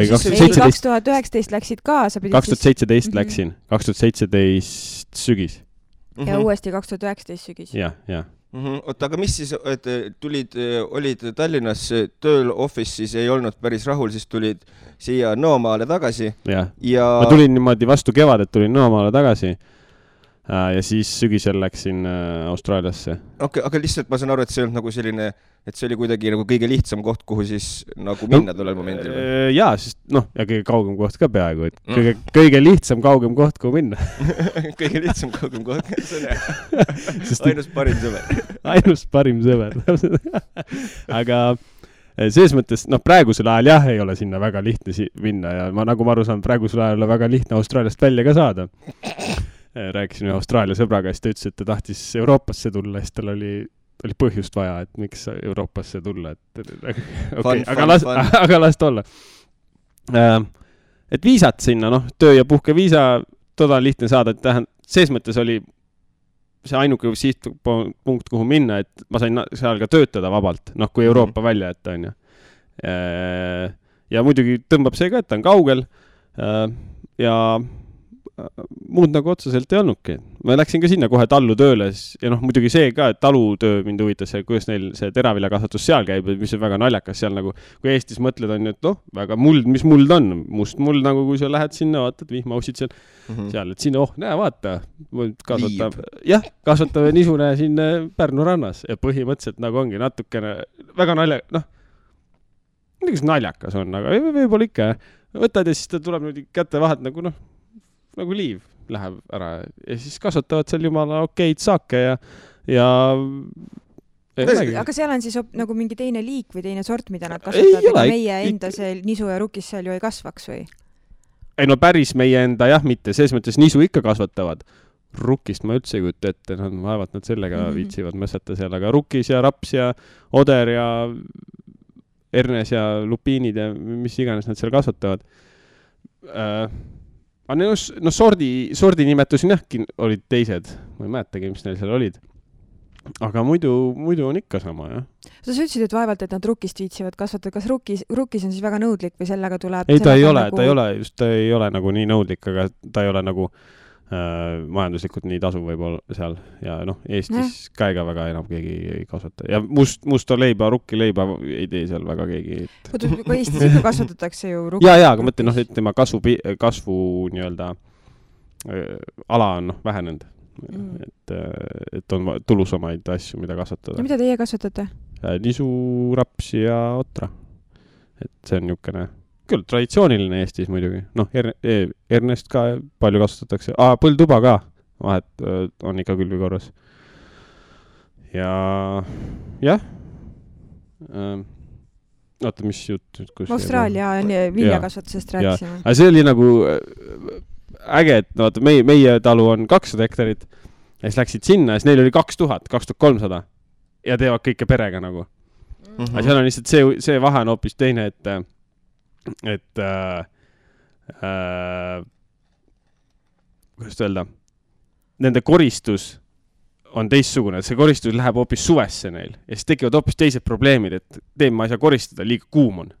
ei, kaks tuhat üheksateist läksid ka, sa pidid kaks tuhat seitseteist Mhm. läksin, kaks tuhat seitseteist sügis, ja uuesti kaks tuhat üheksateist sügis. jah, jah. Mhm. oota, aga mis siis, et eh, tulid, olid Tallinnas eh, tööl office'is, ei olnud päris rahul, siis tulid siia Nõomaale tagasi jah, ja ma tulin niimoodi vastu kevadet tulin Nõomaale tagasi. Ja siis sügisel läksin äh, Austraaliasse. okei, aga lihtsalt ma saan aru, et see ei olnud nagu selline, et see oli kuidagi nagu kõige lihtsam koht, kuhu siis nagu minna tollel momendil või? jaa, sest noh, ja kõige kaugem koht ka peaaegu, et Mm. kõige, kõige lihtsam kaugem koht, kuhu minna. kõige lihtsam kaugem koht, see on hea, ainus parim sõber. ainus parim sõber. aga eh, selles mõttes, noh, praegusel ajal jah, ei ole sinna väga lihtne si- minna ja ma, nagu ma aru saan, praegusel ajal on väga lihtne Austraaliast välja ka saada. Rääkisin ühe Austraalia sõbraga, siis ta ütles, et ta tahtis Euroopasse tulla, siis tal oli, oli põhjust vaja, et miks Euroopasse tulla, et okei Fun,, aga las, aga las ta olla. et viisat sinna, noh, töö- ja puhkeviisa, toda on lihtne saada, et tähendab, ses mõttes oli see ainuke sihtpunkt, kuhu minna, et ma sain seal ka töötada vabalt, noh, kui Euroopa mm -hmm. välja jätta, onju. ja muidugi tõmbab see ka, et ta on kaugel. ja äh, muud nagu otseselt ei olnudki. ma läksin ka sinna kohe tallu tööle ja noh, muidugi see ka, et talutöö mind huvitas, kuidas neil see teraviljakasvatus seal käib, mis on väga naljakas seal nagu, kui Eestis mõtled, on ju, et noh, väga muld, mis muld on, must muld nagu, kui sa lähed sinna, vaatad vihmaussid seal, Mhm. seal, et siin, oh, näe, vaata, kasvatab, jah, kasvatame nisune siin äh, Pärnu rannas ja põhimõtteliselt nagu ongi natukene väga nalja, noh, ma ei tea, kas naljakas on, aga võib- võib-olla ikka, võtad ja siis ta tuleb niimoodi käte vahelt nagu noh, nagu liiv läheb ära ja siis kasvatavad seal jumala okeid saake ja, ja. aga seal on siis nagu mingi teine liik või teine sort, mida nad Ei kasvatavad, ik- meie enda see nisu ja rukis seal ju ei kasvaks või? ei no päris meie enda jah, mitte selles mõttes nisu ikka kasvatavad. rukkist ma üldse ei kujuta ette, noh, vaevalt nad sellega mm. -hmm. viitsivad mässata seal, aga rukkis ja raps ja oder ja hernes ja lupiinid ja mis iganes nad seal kasvatavad äh,. Aga no, no sordi, sordi nimetus jah, olid teised, ma ei mäletagi, mis neil seal olid. aga muidu, muidu on ikka sama jah. sa ütlesid, et vaevalt, et nad rukist viitsivad kasvatada, kas rukis, rukis on siis väga nõudlik või sellega tuleb ei, ta ei ole nagu..., ta ei ole just, ta ei ole nagu nii nõudlik, aga ta ei ole nagu äh, majanduslikult nii tasuv võib-olla seal ja noh, Eestis ka ega väga enam keegi ei kasvata ja must, musta leiba, rukkileiba ei tee seal väga keegi. oota, aga Eestis ikka kasvatatakse ju rukki. ja, ja, aga ma mõtlen noh, et tema kasvu, kasvu nii-öelda äh, ala on noh, vähenenud Mm. et, et on tulusamaid asju, mida kasvatada ja. mida teie kasvatate? nisu, rapsi ja otra. et see on niisugune, küll traditsiooniline Eestis muidugi, noh er,, Ernest ka palju kasutatakse ah,, põldtuba ka vahet on ikka külvi korras. ja jah. oota, mis jutt nüüd, kus. Austraalia viljakasvatusest Jaa. rääkisime. aga see oli nagu äge, et no vaata, meie, meie talu on kakssada hektarit ja siis läksid sinna ja siis neil oli kaks tuhat, kaks tuhat kolmsada ja teevad kõike perega nagu. Mhm. aga seal on lihtsalt see, see vahe on hoopis teine, et, et äh, äh, kuidas öelda, nende koristus on teistsugune, see koristus läheb hoopis suvesse neil ja siis tekivad hoopis teised probleemid, et tead, ma ei saa koristada, liiga kuum on.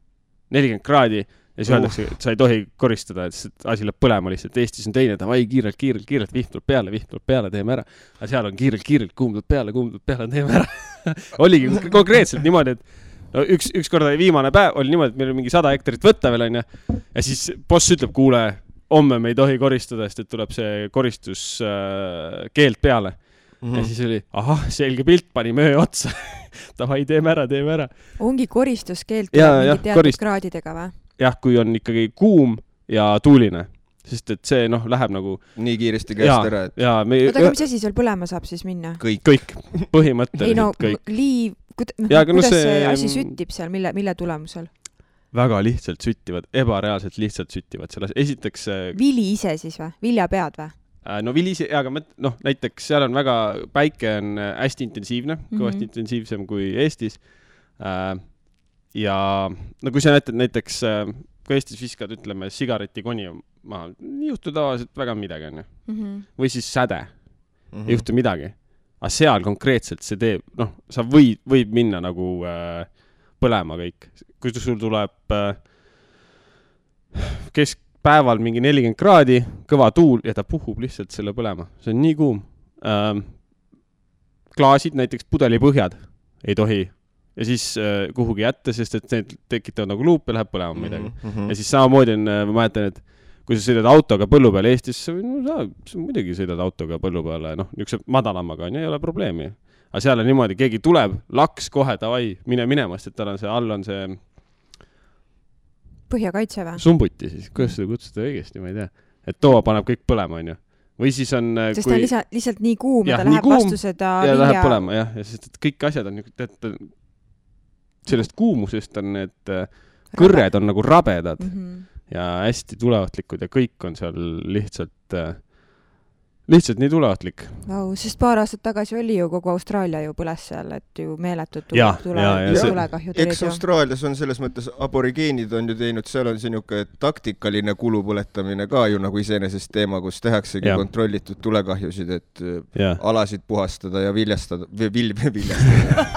nelikümmend kraadi ja siis Uh. öeldakse, et sa ei tohi koristada, et siis asi läheb põlema lihtsalt. Eestis on teine, davai, kiirelt, kiirelt, kiirelt, vihm tuleb peale, vihm tuleb peale, teeme ära. aga seal on kiirelt, kiirelt, kuum tuleb peale, kuum tuleb peale, teeme ära. oligi konkreetselt niimoodi, et no üks, ükskord oli viimane päev, oli niimoodi, et meil oli mingi sada hektarit võtta veel, onju. ja siis boss ütleb, kuule, homme me ei tohi koristada, sest et tuleb see koristuskeeld äh, peale mm. -hmm. ja siis oli, ahah, selge pilt, panime öö otsa. davai, teeme ära, teeme ära. ongi koristuskeeld mingi teatud korist- kraadidega või? jah, kui on ikkagi kuum ja tuuline, sest et see noh, läheb nagu nii kiiresti käest ära,, et ja me oota, aga mis asi seal põlema saab siis minna? kõik. kõik, ei põhimõtteliselt no kõik, liiv, noh Jaa, aga no kuidas see, see- asi süttib seal, mille, mille tulemusel? väga lihtsalt süttivad, ebareaalselt lihtsalt süttivad selles, esiteks äh, vili ise siis või? viljapead või? Äh, no vilis, aga mõt-, noh, näiteks seal on väga, päike on äh, hästi intensiivne mm, -hmm. kõvasti intensiivsem kui Eestis. ja no kui sa näitad näiteks, kui Eestis viskad, ütleme, sigaretikoni maha, ei juhtu tavaliselt väga midagi, onju. või siis säde, Mhm. ei juhtu midagi. aga seal konkreetselt see teeb, noh, sa võid, võib minna nagu äh, põlema kõik. kui sul tuleb äh, keskpäeval mingi nelikümmend kraadi, kõva tuul ja ta puhub lihtsalt selle põlema, see on nii kuum ähm,. klaasid, näiteks pudelipõhjad ei tohi ja siis äh, kuhugi jätta, sest et need tekitavad nagu luupe, läheb põlema midagi mm. Mhm. -hmm. ja siis samamoodi on, ma mäletan, et kui sa sõidad autoga põllu peale Eestis, no sa, muidugi sõidad autoga põllu peale, noh, niisuguse madalamaga on ju, ei ole probleemi. aga seal on niimoodi, keegi tuleb, laks kohe, davai, mine minema, sest et tal on see all on see põhjakaitse või? sumbuti siis, kuidas seda kutsuda õigesti, ma ei tea. et too paneb kõik põlema, onju. või siis on. sest ta on lihtsalt, lihtsalt nii kuum ja ta läheb kuum vastu seda ja läheb vilja. põlema jah, ja sest et kõik asjad on niuke, tead, sellest kuumusest on need äh, kõrred on nagu rabedad mm. -hmm. Ja hästi tuleohtlikud ja kõik on seal lihtsalt äh,, lihtsalt nii tuleohtlik. Vau, sest paar aastat tagasi oli ju kogu Austraalia ju põles seal, et ju meeletud tule, tule, ja tulekahjud eks. Austraalias on selles mõttes aborigeenid on ju teinud, seal on see niisugune taktikaline kulupõletamine ka ju nagu iseenesest teema, kus tehaksegi Jah. kontrollitud tulekahjusid, et äh, jah, alasid puhastada ja viljastada, vil-, viljastada.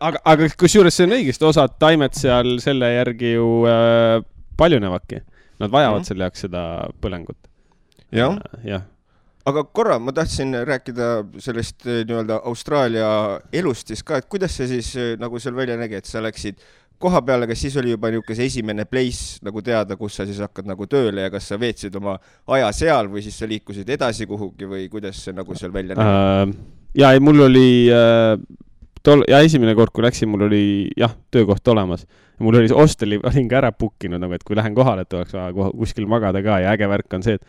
aga, aga kusjuures see on õigesti, osad taimed seal selle järgi ju äh, paljunevadki. Nad vajavad Mhm. selle jaoks seda põlengut. jah, jah, aga korra ma tahtsin rääkida sellest eh, nii-öelda Austraalia elust siis ka, et kuidas see siis eh, nagu seal välja nägi, et sa läksid koha peale, kas siis oli juba niisugune see esimene place nagu teada, kus sa siis hakkad nagu tööle ja kas sa veetsid oma aja seal või siis sa liikusid edasi kuhugi või kuidas see nagu seal välja nägi? äh,. ja ei, mul oli äh, tol-, ja esimene kord, kui läksin, mul oli jah, töökoht olemas. mul oli hosteli, olin ka ära book inud nagu, et kui lähen kohale, et oleks vaja kuskil magada ka ja äge värk on see, et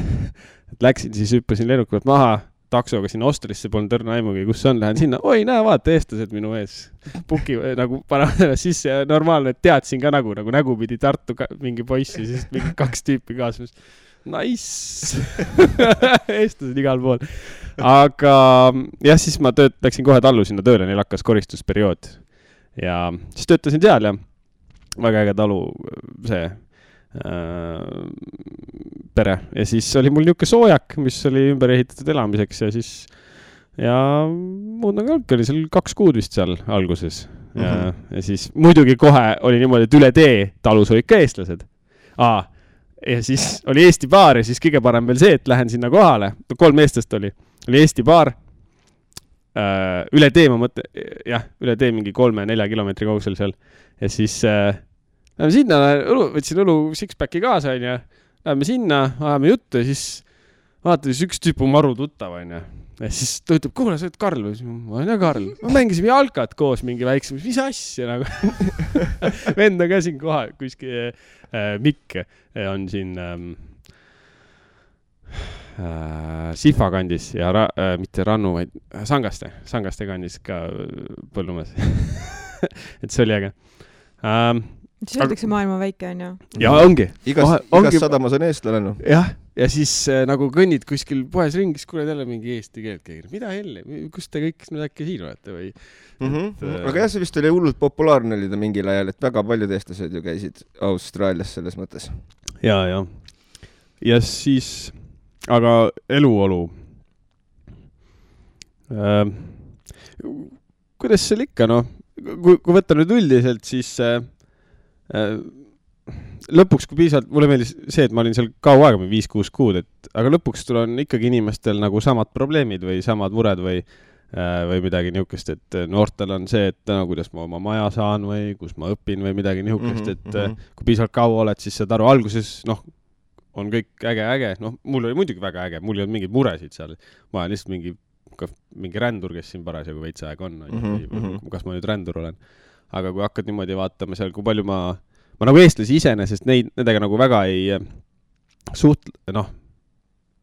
läksin, siis hüppasin lennuki pealt maha taksoga sinna hostelisse, polnud õrna aimugi, kus see on, lähen sinna, oi, näe, vaata, eestlased minu ees. Book'i nagu panevad ennast sisse ja normaalne, teadsin ka nagu, nagu nägupidi Tartu ka, mingi poissi, siis mingi kaks tüüpi kaasas. Nice eestlased igal pool. aga jah, siis ma tööt-, läksin kohe tallu sinna tööle, neil hakkas koristusperiood. ja siis töötasin seal ja väga äge talu, see pere ja siis oli mul niisugune soojak, mis oli ümber ehitatud elamiseks ja siis ja muud nagu olnudki, oli seal kaks kuud vist seal alguses ja mm, -hmm. ja siis muidugi kohe oli niimoodi, et üle tee talus olid ka eestlased. aa, ja siis oli Eesti baar ja siis kõige parem veel see, et lähen sinna kohale, kolm eestlast oli, oli Eesti baar äh,. üle tee ma mõtlen, jah, üle tee mingi kolme-nelja kilomeetri kaugusel seal ja siis äh, lähme sinna, õlu, võtsin õlu six-pack'i kaasa, onju. Läheme sinna, ajame juttu ja siis vaatan, siis üks tüüp on maru tuttav, onju ja siis ta ütleb, kuule, sa oled Karl või? ma olen jah Karl. me mängisime jalkat koos mingi väiksem, mis asja nagu vend on ka siin kohal kuskil äh,, Mikk on siin ähm, äh, Sifa kandis ja ra, äh, mitte Rannu, vaid Sangaste, Sangaste kandis ka põllumees et see oli äge ähm, siis öeldakse, maailm on väike, onju. ja ongi. igas, igas ongi... sadamas on eestlane, noh. jah, ja siis äh, nagu kõnnid kuskil poes ringi, siis kuuled jälle mingi eesti keelt keegi, mida helle, kust te kõik nüüd äkki siin olete või mm? -hmm. Et, äh... aga jah, see vist oli hullult populaarne oli ta mingil ajal, et väga paljud eestlased ju käisid Austraalias selles mõttes. ja, ja, ja siis, aga eluolu äh,. kuidas seal ikka, noh, kui, kui võtta nüüd üldiselt, siis Äh, lõpuks, kui piisavalt, mulle meeldis see, et ma olin seal kaua aega, viis-kuus kuud, et aga lõpuks sul on ikkagi inimestel nagu samad probleemid või samad mured või äh, või midagi niisugust, et noortel on see, et no kuidas ma oma maja saan või kus ma õpin või midagi niisugust, et mm -hmm. kui piisavalt kaua oled, siis saad aru, alguses noh, on kõik äge-äge, noh, mul oli muidugi väga äge, mul ei olnud mingeid muresid seal, ma olen lihtsalt mingi, mingi rändur, kes siin parasjagu veits aega on, onju, või mhm. kas ma nüüd rändur olen aga kui hakkad niimoodi vaatama seal, kui palju ma, ma nagu eestlasi iseenesest neid, nendega nagu väga ei eh, suht-, noh,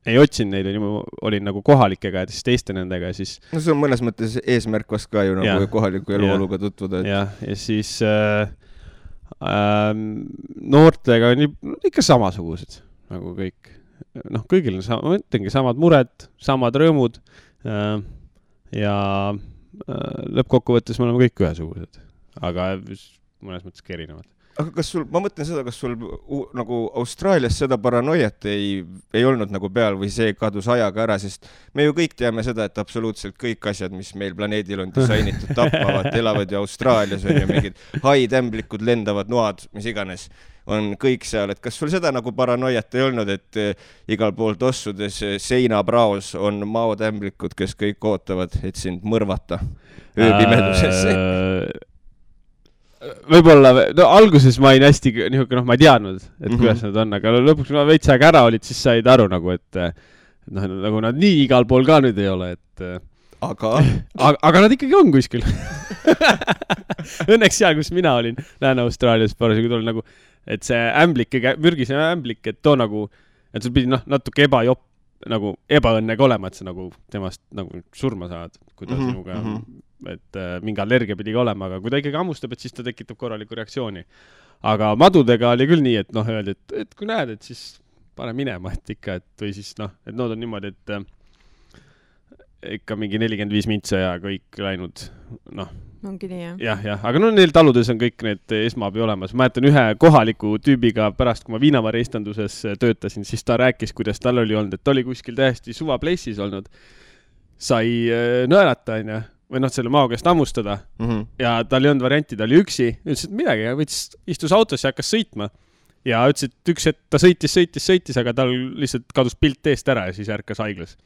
ei otsinud neid, olin nagu kohalikega ja siis teiste nendega ja siis. no see on mõnes mõttes eesmärk vast ka ju nagu ja, kohaliku eluoluga tutvuda et.... jah, ja siis äh, äh, noortega on ikka samasugused nagu kõik. noh, kõigil on sama, ma ütlengi, samad mured, samad rõõmud äh, ja äh, lõppkokkuvõttes me oleme kõik ühesugused aga mõnes mõttes ka erinevad aga kas sul, ma mõtlen seda, kas sul nagu Austraalias seda paranoiat ei, ei olnud nagu peal või see kadus ajaga ära, sest me ju kõik teame seda, et absoluutselt kõik asjad, mis meil planeedil on disainitud tapvavad, elavad ju Austraalias on ju mingid haitämblikud, lendavad noad, mis iganes, on kõik seal, et kas sul seda nagu paranoiat ei olnud, et eh, igal pool tossudes eh, seinapraos on maotämblikud, kes kõik ootavad, et sind mõrvata ööpimedusesse äh...? Võib-olla, no alguses ma olin hästi niisugune, noh, ma ei teadnud, et mm -hmm. kuidas nad on, aga lõpuks, kui nad veits aega ära olid, siis said aru nagu, et noh, nagu nad nii igal pool ka nüüd ei ole, et aga aga, aga nad ikkagi on kuskil Õnneks seal, kus mina olin, Lääne-Austraalias parasjagu tol nagu, et see ämblik, mürgise ämblik, et too nagu, et sul pidi noh, natuke ebajopp, nagu ebaõnnega olema, et sa nagu temast nagu surma saad, kui ta mm -hmm, sinuga mm -hmm et äh, mingi allergia pidi ka olema, aga kui ta ikkagi hammustab, et siis ta tekitab korraliku reaktsiooni. aga madudega oli küll nii, et noh, öeldi, et, et kui näed, et siis pane minema, et ikka, et või siis noh, et nood on niimoodi, et äh, ikka mingi nelikümmend viis mintsa ja kõik läinud, noh. ongi nii, jah? jah, jah, aga no neil taludes on kõik need esmaabi olemas. ma mäletan ühe kohaliku tüübiga pärast, kui ma viinavari istanduses töötasin, siis ta rääkis, kuidas tal oli olnud, et ta oli kuskil täiesti suva place'is olnud, sai äh, nõelata, onju või noh, selle mao käest hammustada mm. -hmm. ja tal ei olnud varianti, ta oli üksi, ütles, et midagi, võttis, istus autosse ja hakkas sõitma. ja ütles, et üks hetk ta sõitis, sõitis, sõitis, aga tal lihtsalt kadus pilt eest ära ja siis ärkas haiglas.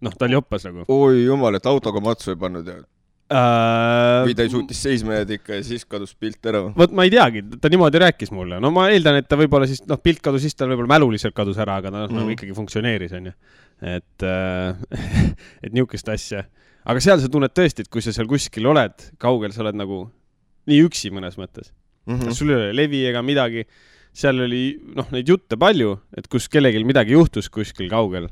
noh, ta oli joppas nagu. oi jumal, et autoga matsu ei pannud ja äh.... või ta ei suutis seisma jääda ikka ja siis kadus pilt ära või? vot ma ei teagi, ta niimoodi rääkis mulle, no ma eeldan, et ta võib-olla siis, noh, pilt kadus, siis tal võib-olla mäluliselt kadus ära, aga ta mm -hmm., nagu ikkagi funktsioneeris, onju. et äh, et niisugust asja aga seal sa tunned tõesti, et kui sa seal kuskil oled, kaugel sa oled nagu nii üksi mõnes mõttes mm. -hmm. sul ei ole levi ega midagi. seal oli, noh, neid jutte palju, et kus kellelgi midagi juhtus kuskil kaugel.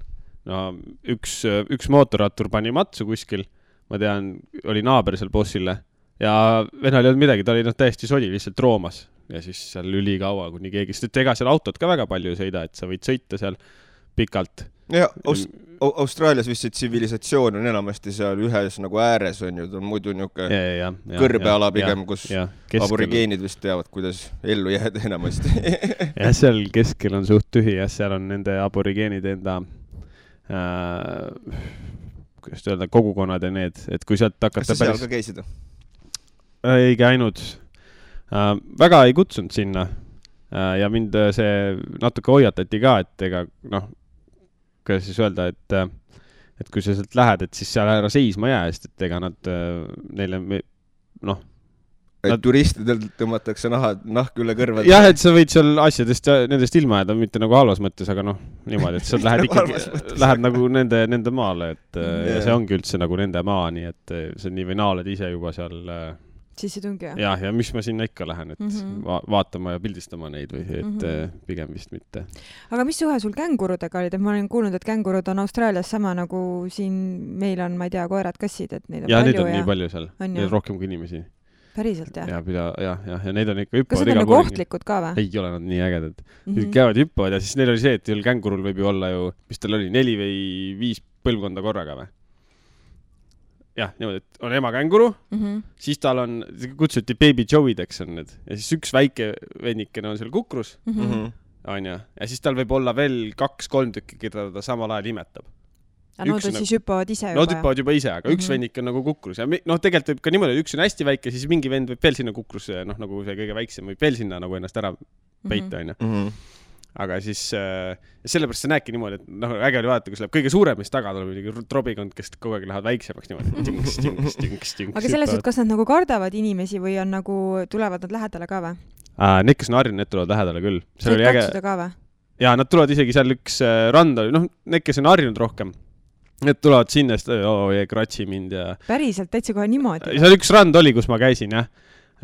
no üks, üks mootorrattur pani matsu kuskil, ma tean, oli naaber seal bossile ja venel ei olnud midagi, ta oli noh, täiesti sodi, lihtsalt roomas ja siis seal ülikaua, kuni keegi, sest et ega seal autot ka väga palju ei sõida, et sa võid sõita seal pikalt. ja Austraalias vist see tsivilisatsioon on enamasti seal ühes nagu ääres on ju, ta on muidu niisugune kõrbeala pigem, kus aborigeenid vist teavad, kuidas ellu jääda enamasti. jah, seal keskel on suht tühi jah, seal on nende aborigeenide enda äh,, kuidas öelda, kogukonnad ja need, et kui sealt kas hakata sa seal päris ka, käisid? ei käinud äh,, väga ei kutsunud sinna äh, ja mind äh, see natuke hoiatati ka, et ega noh, kuidas siis öelda, et äh, et kui sa sealt lähed, et siis seal ära seisma jää, sest et ega nad äh, neile noh, et Nad- turistidel tõmmatakse naha, nahk üle kõrvade. jah, et sa võid seal asjadest, nendest ilma jääda, mitte nagu halvas mõttes, aga noh, niimoodi, et sa lähed ikkagi lähed nagu nende, nende maale, et äh, ja see ongi üldse nagu nende maa, nii et äh, sa nii või naa oled ise juba seal äh, sissetungi jah? jah, ja mis ma sinna ikka lähen, et mm. -hmm. va vaatama ja pildistama neid või et mm. -hmm. pigem vist mitte. aga mis suhe sul kängurudega oli, et ma olen kuulnud, et kängurud on Austraalias sama nagu siin meil on, ma ei tea, koerad-kassid, et neid on ja palju neid on ja nii palju seal, neid on rohkem kui inimesi päriselt jah? ja pida- jah, jah, ja neid on ikka kas hüppavad nad on nagu ohtlikud ka või? ei ole nad nii ägedad mm. -hmm. käivad hüppavad ja siis neil oli see, et ühel kängurul võib ju olla ju, mis tal oli, neli või viis põlvkonda korraga või? jah, niimoodi, et on ema känguru, Mhm. siis tal on, kutsuti baby Joe'deks on need ja siis üks väike vennikene on seal kukrus, Mhm. onju, ja siis tal võib olla veel kaks-kolm tükki, keda ta samal ajal imetab. aga nad nagu- siis hüppavad ise no juba jah? hüppavad juba ise, aga üks Mhm. vennik on nagu kukrus ja noh, tegelikult võib ka niimoodi, üks on hästi väike, siis mingi vend võib veel sinna kukrusse, noh, nagu see kõige väiksem võib veel sinna nagu ennast ära Mhm. peita, onju. Aga siis äh, sellepärast sa näedki niimoodi, et noh, äge oli vaadata, kus läheb kõige suurem, siis taga tuleb mingi trobikond, kes kogu aeg lähevad väiksemaks niimoodi. aga selles suhtes, kas nad nagu kardavad inimesi või on nagu, tulevad nad lähedale ka või? Need, kes on harjunud, need tulevad lähedale küll. seal oli äge ka või? ja nad tulevad isegi seal üks äh, rand oli, noh, need, kes on harjunud rohkem, need tulevad sinna, siis oo, kratsi mind ja päriselt täitsa kohe niimoodi? seal üks rand oli, kus ma käisin jah.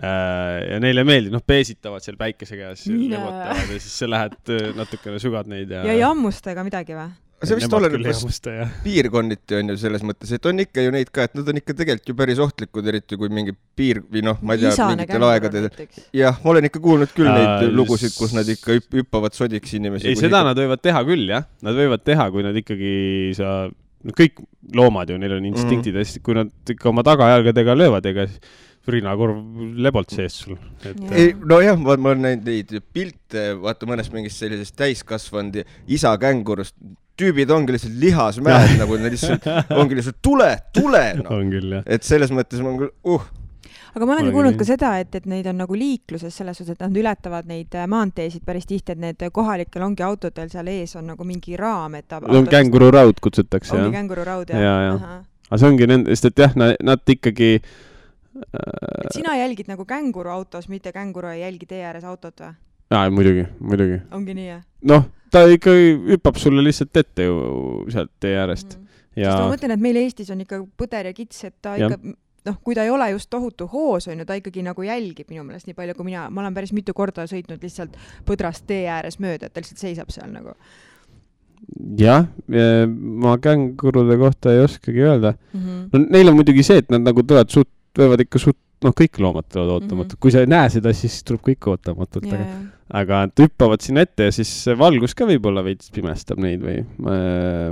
Ja neile meeldib, noh, peesitavad seal päikese käes, Mine. lebotavad ja siis sa lähed öö, natukene sügad neid ja. ja ei hammusta ega midagi või? see vist oleneb jah. piirkonniti on ju selles mõttes, et on ikka ju neid ka, et nad on ikka tegelikult ju päris ohtlikud, eriti kui mingi piir või noh, ma ei tea, mingitel aegadel. jah, ma olen ikka kuulnud küll Aa, neid lugusid, kus nad ikka hüpp- hüppavad sodiks inimesi. ei, seda nad võivad teha küll jah, nad võivad teha, kui nad ikkagi sa, no kõik loomad ju, neil on instinktid ja siis, kui nad ikka oma tagajalgadega löövad, ega siis rinakorv lebolt sees sul. et nojah, ma, ma olen näinud neid pilte, vaata mõnest mingist sellisest täiskasvanud isa kängurust. tüübid ongi lihtsalt lihasmäed nagu nad lihtsalt, ongi lihtsalt tule, tule no.. on küll jah. et selles mõttes ma olen küll, uh, aga ma olen Olegi ka kuulnud nii. ka seda, et, et neid on nagu liikluses selles suhtes, et nad ületavad neid äh, maanteesid päris tihti, et need kohalikel ongi autodel seal ees on nagu mingi raam, et ta no kängururaud kutsutakse ongi kängururaud ja, jah aga see ongi nende, sest et jah, nad ikkagi et sina jälgid nagu känguru autos, mitte känguru ei jälgi tee ääres autot või? jaa, muidugi, muidugi. ongi nii jah noh, ta ikka hüppab sulle lihtsalt ette ju sealt tee äärest mm.? ja sest ma mõtlen, et meil Eestis on ikka põder ja kits, et ta Jah. ikka noh, kui ta ei ole just tohutu hoos, on ju, ta ikkagi nagu jälgib minu meelest nii palju, kui mina, ma olen päris mitu korda sõitnud lihtsalt põdrast tee ääres mööda, et ta lihtsalt seisab seal nagu jah, ma kängurude kohta ei oskagi öelda. mm. -hmm. no neil on muidugi see, et nad nagu tulevad suht, võivad ikka suht, noh, kõik loomad tulevad ootamatult mm, Mhm. -hmm. kui sa ei näe seda, siis tuleb kõik ootamatult, ja, aga, aga nad hüppavad sinna ette ja siis valgus ka võib-olla veits pimestab neid või ma,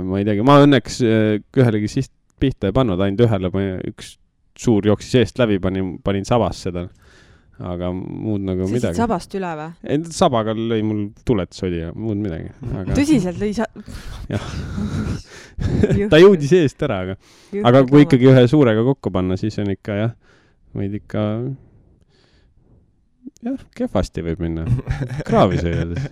ma ei teagi, ma õnneks äh, ühelegi siht pihta ei pannud, ainult ühele ma üks suur jooksis eest läbi, panin, panin sabas seda. Aga muud nagu sa midagi. sabast üle või? ei, sabaga lõi mul tuled sodi ja muud midagi, aga tõsiselt lõi sa-? Jah. ta jõudis eest ära, aga, aga kui. ikkagi ühe suurega kokku panna, siis on ikka jah, võid ikka, jah, kehvasti võib minna, kraavi sõiades.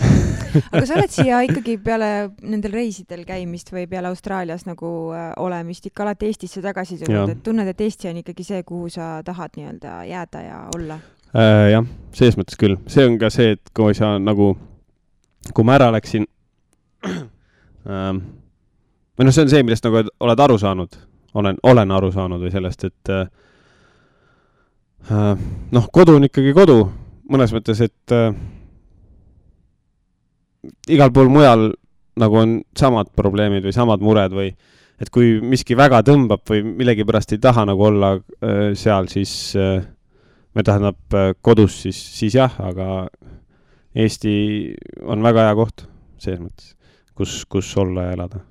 aga sa oled siia ikkagi peale nendel reisidel käimist või peale Austraalias nagu äh, olemist ikka alati Eestisse tagasi tulnud, et tunned, et Eesti on ikkagi see, kuhu sa tahad nii-öelda jääda ja olla? Äh, jah, selles mõttes küll, see on ka see, et kui sa nagu, kui ma ära läksin ähm,, või noh, see on see, millest nagu oled aru saanud, olen, olen aru saanud või sellest, et äh, noh, kodu on ikkagi kodu mõnes mõttes, et äh, igal pool mujal nagu on samad probleemid või samad mured või et kui miski väga tõmbab või millegipärast ei taha nagu olla äh, seal, siis äh, või tähendab äh, kodus, siis, siis jah, aga Eesti on väga hea koht selles mõttes, kus, kus olla ja elada.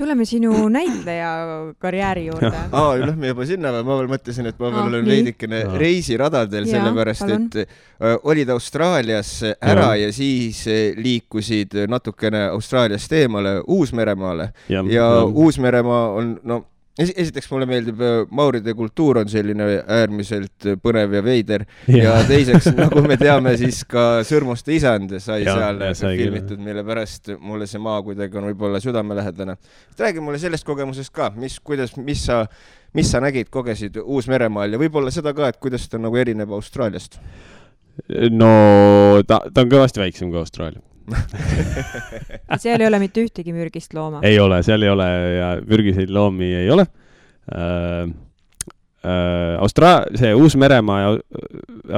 Tuleme sinu näitleja karjääri juurde. aa, lähme juba sinna või? ma veel mõtlesin, et ma veel Ah, olen nii. veidikene reisiradadel, sellepärast palun. et äh, olid Austraalias ära Jaa. ja siis äh, liikusid natukene Austraaliast eemale Uus-Meremaale ja, ja Uus-Meremaa on, no esi- esiteks mulle meeldib, äh, mauride kultuur on selline äärmiselt põnev ja veider ja teiseks, nagu me teame, siis ka Sõrmuste isand sai Jaa, seal ja sai filmitud, mille pärast mulle see maa kuidagi on võib-olla südamelähedane. räägi mulle sellest kogemusest ka, mis, kuidas, mis sa, mis sa nägid, kogesid Uus-Meremaal ja võib-olla seda ka, et kuidas ta nagu erineb Austraaliast? no ta, ta on kõvasti väiksem kui Austraalia. Seal ei ole mitte ühtegi mürgist looma. ei ole, seal ei ole ja mürgiseid loomi ei ole äh, äh, Austra-, see Uus-Meremaa ja Au-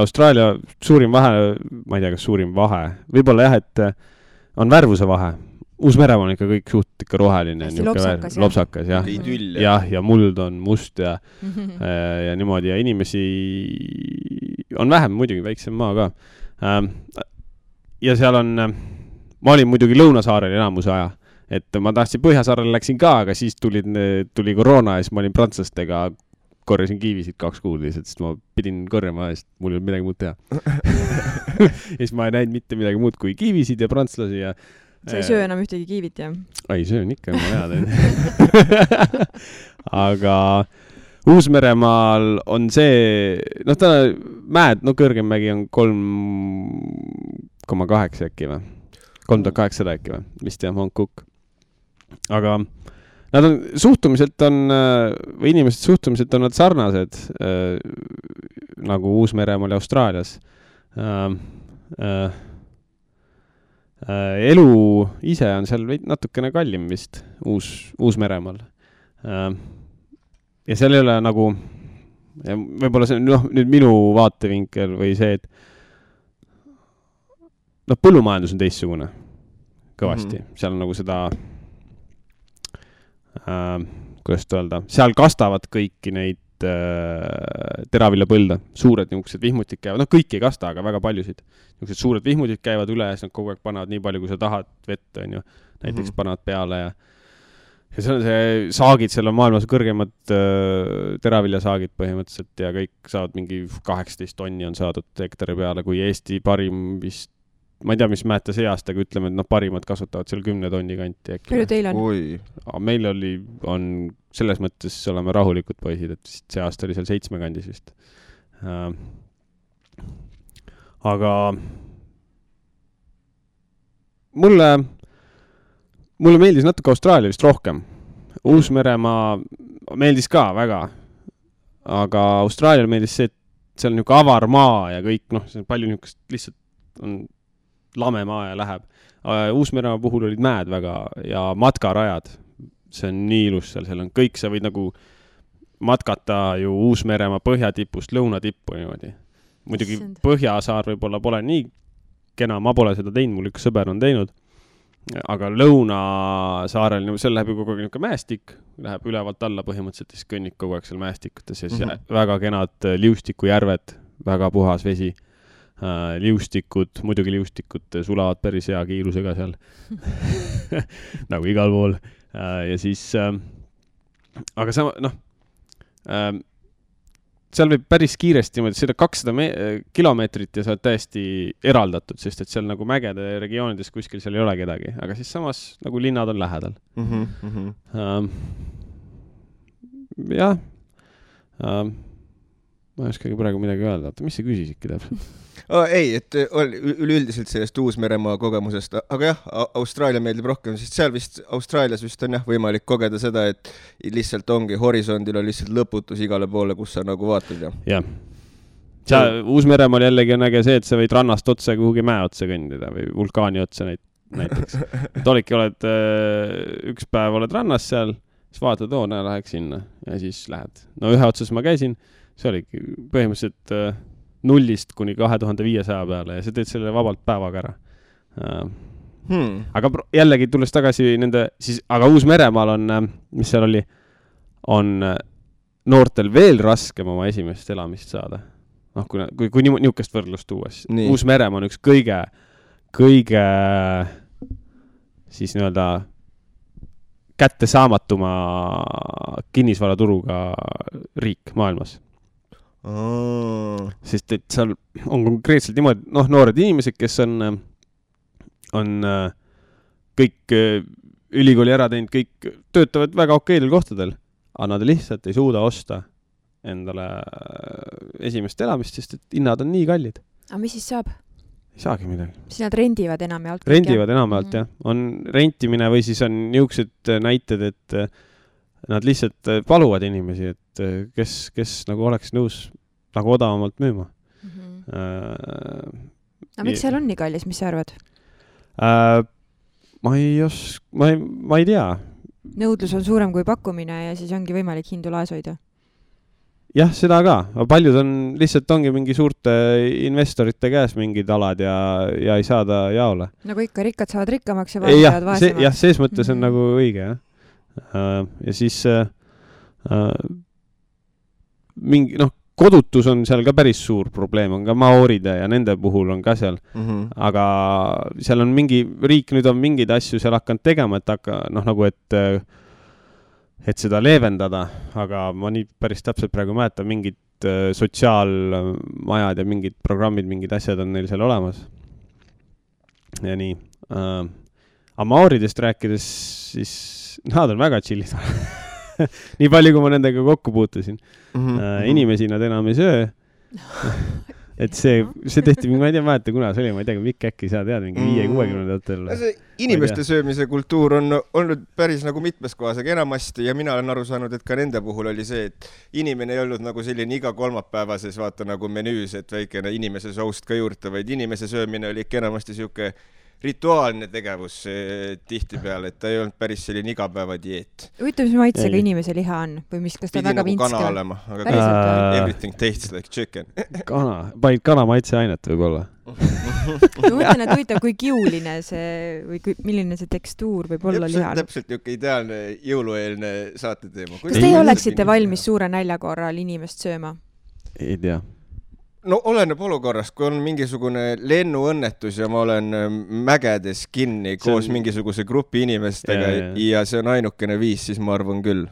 Austraalia suurim vahe, ma ei tea, kas suurim vahe, võib-olla jah, et äh, on värvuse vahe. Uus-Meremaa on ikka kõik suht ikka roheline. Lopsakas, lopsakas jah. jah, ja muld on must ja äh, ja niimoodi ja inimesi on vähem muidugi, väiksem maa ka ähm,. Ja seal on, ma olin muidugi Lõunasaarel enamuse aja, et ma tahtsin Põhjasaarele läksin ka, aga siis tulid, tuli koroona ja siis ma olin prantslastega, korjasin kiivisid kaks kuud lihtsalt, sest ma pidin korjama, sest mul ei olnud midagi muud teha ja siis ma ei näinud mitte midagi muud kui kiivisid ja prantslasi ja sa ei söö enam ühtegi kiivit, jah? ei söön ikka, ma teen aga Uus-Meremaal on see, noh, ta mäed, no kõrgem mägi on kolm koma kaheksa äkki või? kolm tuhat kaheksasada äkki või? vist jah, Mount Cook. aga nad on, suhtumiselt on, või inimesed suhtumiselt on nad sarnased äh, nagu Uus-Meremaal ja Austraalias äh,. Äh, äh, elu ise on seal veid natukene kallim vist Uus, Uus-Meremaal äh, ja seal ei ole nagu, võib-olla see on noh, nüüd minu vaatevinkel või see, et noh, põllumajandus on teistsugune kõvasti mm. -hmm. seal on nagu seda äh,, kuidas nüüd öelda, seal kastavad kõiki neid äh, teraviljapõlde, suured niisugused vihmutid käivad, noh, kõiki ei kasta, aga väga paljusid. niisugused suured vihmutid käivad üle ja siis nad kogu aeg panevad nii palju, kui sa tahad vett, onju. näiteks mm. -hmm. panevad peale ja ja seal on see, saagid seal on maailmas kõrgemad äh, teraviljasaagid põhimõtteliselt ja kõik saavad mingi kaheksateist tonni on saadud hektari peale, kui Eesti parim vist, ma ei tea, mis mäete see aasta, aga ütleme, et noh, parimad kasvatavad seal kümne tonni kanti äkki palju. teil on? meil oli, on selles mõttes oleme rahulikud poisid, et vist see aasta oli seal seitsme kandis vist äh,. aga mulle, mulle meeldis natuke Austraalia vist rohkem. Uus-Meremaa meeldis ka väga. aga Austraaliale meeldis see, et seal on niisugune avar maa ja kõik noh, see on palju niisugust lihtsalt on lame maa ja läheb. Uus-Meremaa puhul olid mäed väga ja matkarajad. see on nii ilus seal, seal on kõik, sa võid nagu matkata ju Uus-Meremaa põhjatipust lõunatippu niimoodi. muidugi. Põhjasaar võib-olla pole nii kena, ma pole seda teinud, mul üks sõber on teinud. aga Lõunasaarel, no seal läheb ju kogu aeg niisugune mäestik, läheb ülevalt alla põhimõtteliselt siis kõnnid kogu aeg seal mäestikutes ja siis mm. -hmm. väga kenad liustikujärved, väga puhas vesi liustikud, muidugi liustikud sulavad päris hea kiirusega seal nagu igal pool äh, ja siis äh,, aga sa noh äh,, seal võib päris kiiresti niimoodi sõida kakssada kilomeetrit ja sa oled täiesti eraldatud, sest et seal nagu mägede regioonides kuskil seal ei ole kedagi, aga siis samas nagu linnad on lähedal mhm. ähm,. jah ähm,, ma ei oskagi praegu midagi öelda, oota, mis sa küsisidki täpselt? oh,. ei, et äh, üleüldiselt sellest Uus-Meremaa kogemusest, aga jah, Austraalia meeldib rohkem, sest seal vist, Austraalias vist on jah võimalik kogeda seda, et lihtsalt ongi horisondil on lihtsalt lõputus igale poole, kus sa nagu vaatad ja. jah. sa, Uus-Meremaal jällegi on äge see, et sa võid rannast otse kuhugi mäe otsa kõndida või vulkaani otsa näit-, näiteks. et olidki, oled äh, üks päev oled rannas seal, siis vaatad, oo, näe, läheks sinna ja siis lähed. no ühe otsas ma käisin, see oligi põhimõtteliselt äh, nullist kuni kahe tuhande viiesaja peale ja sa teed selle vabalt päevaga ära äh,. Hmm. aga jällegi tulles tagasi nende, siis, aga Uus-Meremaal on, mis seal oli, on äh, noortel veel raskem oma esimest elamist saada. noh, kui, kui, kui niisugust võrdlust tuua, siis Nii. Uus-Meremaa on üks kõige, kõige siis nii-öelda kättesaamatuma kinnisvaraturuga riik maailmas sest et seal on konkreetselt niimoodi, noh, noored inimesed, kes on, on äh, kõik äh, ülikooli ära teinud, kõik töötavad väga okeidel kohtadel, aga nad lihtsalt ei suuda osta endale äh, esimest elamist, sest et hinnad on nii kallid. aga mis siis saab? ei saagi midagi. siis nad rendivad enamjaolt? rendivad enamjaolt mm -hmm. jah, on rentimine või siis on niisugused näited, et nad lihtsalt äh, paluvad inimesi, et äh, kes, kes nagu oleks nõus nagu odavamalt müüma mm. -hmm. Äh, aga miks seal on nii kallis, mis sa arvad äh,? ma ei os-, ma ei, ma ei tea. nõudlus on suurem kui pakkumine ja siis ongi võimalik hindu laes hoida? jah, seda ka, aga paljud on, lihtsalt ongi mingi suurte investorite käes mingid alad ja, ja ei saada jaole. nagu ikka, rikkad saavad rikkamaks ja vaesed jäävad vaesemaks. jah, ses mõttes on mm -hmm. nagu õige, jah ja siis äh, äh, mingi noh, kodutus on seal ka päris suur probleem, on ka maooride ja nende puhul on ka seal mm, -hmm. aga seal on mingi, riik nüüd on mingeid asju seal hakanud tegema, et hakka, noh, nagu et, et seda leevendada, aga ma nii päris täpselt praegu ei mäleta, mingid sotsiaalmajad ja mingid programmid, mingid asjad on neil seal olemas. ja nii äh,. aga maooridest rääkides, siis nad on väga chill'id. Nii palju, kui ma nendega kokku puutusin. Mm. -hmm. inimesi nad enam ei söö. Et see, see tehti, ma ei tea, mäleta, kuna see oli, ma ei tea, Mikk äkki sa tead, mingi viie-kuuekümnendatel mm.. see inimeste söömise kultuur on olnud päris nagu mitmes kohas, aga enamasti ja mina olen aru saanud, et ka nende puhul oli see, et inimene ei olnud nagu selline iga kolmapäevases vaata nagu menüüs, et väikene inimese soust ka juurde, vaid inimese söömine oli ikka enamasti sihuke rituaalne tegevus tihtipeale, et ta ei olnud päris selline igapäevadieet. huvitav, mis maitsega inimese liha on või mis, kas ta Pidi väga vintske on? olema, aga uh, everything tastes like chicken kana, panid kana maitseainet võib-olla ma mõtlen, et huvitav, kui kiuline see või kui, milline see tekstuur võib olla lihal. täpselt niisugune ideaalne jõulueelne saateteema. kas teie oleksite valmis suure nälja korral inimest sööma? ei tea no oleneb olukorrast, kui on mingisugune lennuõnnetus ja ma olen ähm, mägedes kinni see koos on... mingisuguse grupi inimestega ja, ja. ja see on ainukene viis, siis ma arvan küll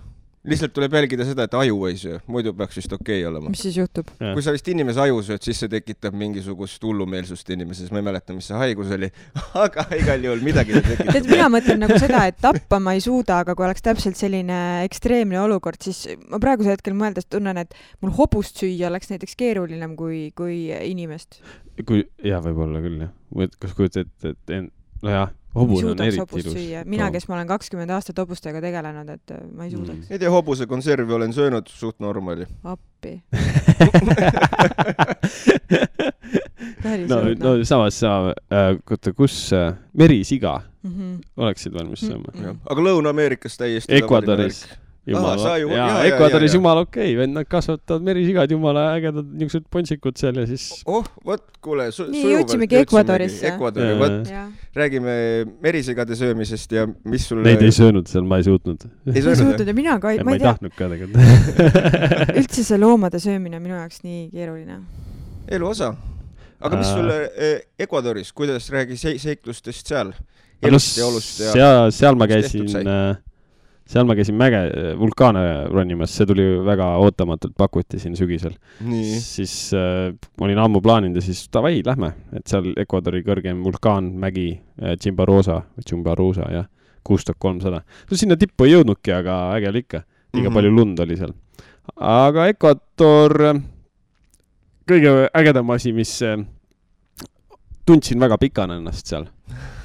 lihtsalt tuleb jälgida seda, et aju ei söö, muidu peaks vist okei okay olema. mis siis juhtub? kui sa vist inimese aju sööd, siis see tekitab mingisugust hullumeelsust inimeses, ma ei mäleta, mis see haigus oli aga igal juhul midagi ta tekitab. tead, mina mõtlen nagu seda, et tappa ma ei suuda, aga kui oleks täpselt selline ekstreemne olukord, siis ma praegusel hetkel mõeldes tunnen, et mul hobust süüa oleks näiteks keerulisem kui, kui inimest. kui, jaa, võib-olla küll jah. kas kujutad ette, et, et nojah hobune on eriti ilus. mina, kes ma olen kakskümmend aastat hobustega tegelenud, et äh, ma ei suudaks mm.. ei tea, hobusekonservi olen söönud suht normali. appi no, no samas sa äh,, oota, kus äh, merisiga mm -hmm. oleksid valmis sööma mm? -hmm. aga Lõuna-Ameerikas täiesti Ecuadoris jumala, ju, jaa, Ecuadoris jumala okei okay., vend, nad kasvatavad merisigaded, jumala ägedad niisugused pontsikud seal ja siis. oh, vot, kuule su,. nii jõudsimegi Ecuadorisse. Ecuadori, vot, räägime merisigade söömisest ja mis sul. Neid ei söönud seal, ma ei suutnud. ei suutnud ja mina ka ei, ma ei tea. tahtnud ka tegelikult üldse see loomade söömine on minu jaoks nii keeruline. elu osa. aga mis sul Ecuadoris, kuidas räägi seiklustest seal? elust ja olust ja. seal, seal ma käisin äh, seal ma käisin mäge, vulkaane ronimas, see tuli väga ootamatult, pakuti siin sügisel. siis äh, olin ammu plaaninud ja siis davai, lähme, et seal Ecuadori kõrgem vulkaan, mägi äh,, Chimbarosa või Chimbarosa, jah, kuus tuhat kolmsada. no sinna tippu ei jõudnudki, aga äge oli ikka, liiga mm -hmm. palju lund oli seal. aga Ecuador, äh, kõige ägedam asi, mis äh, tundsin väga pikana ennast seal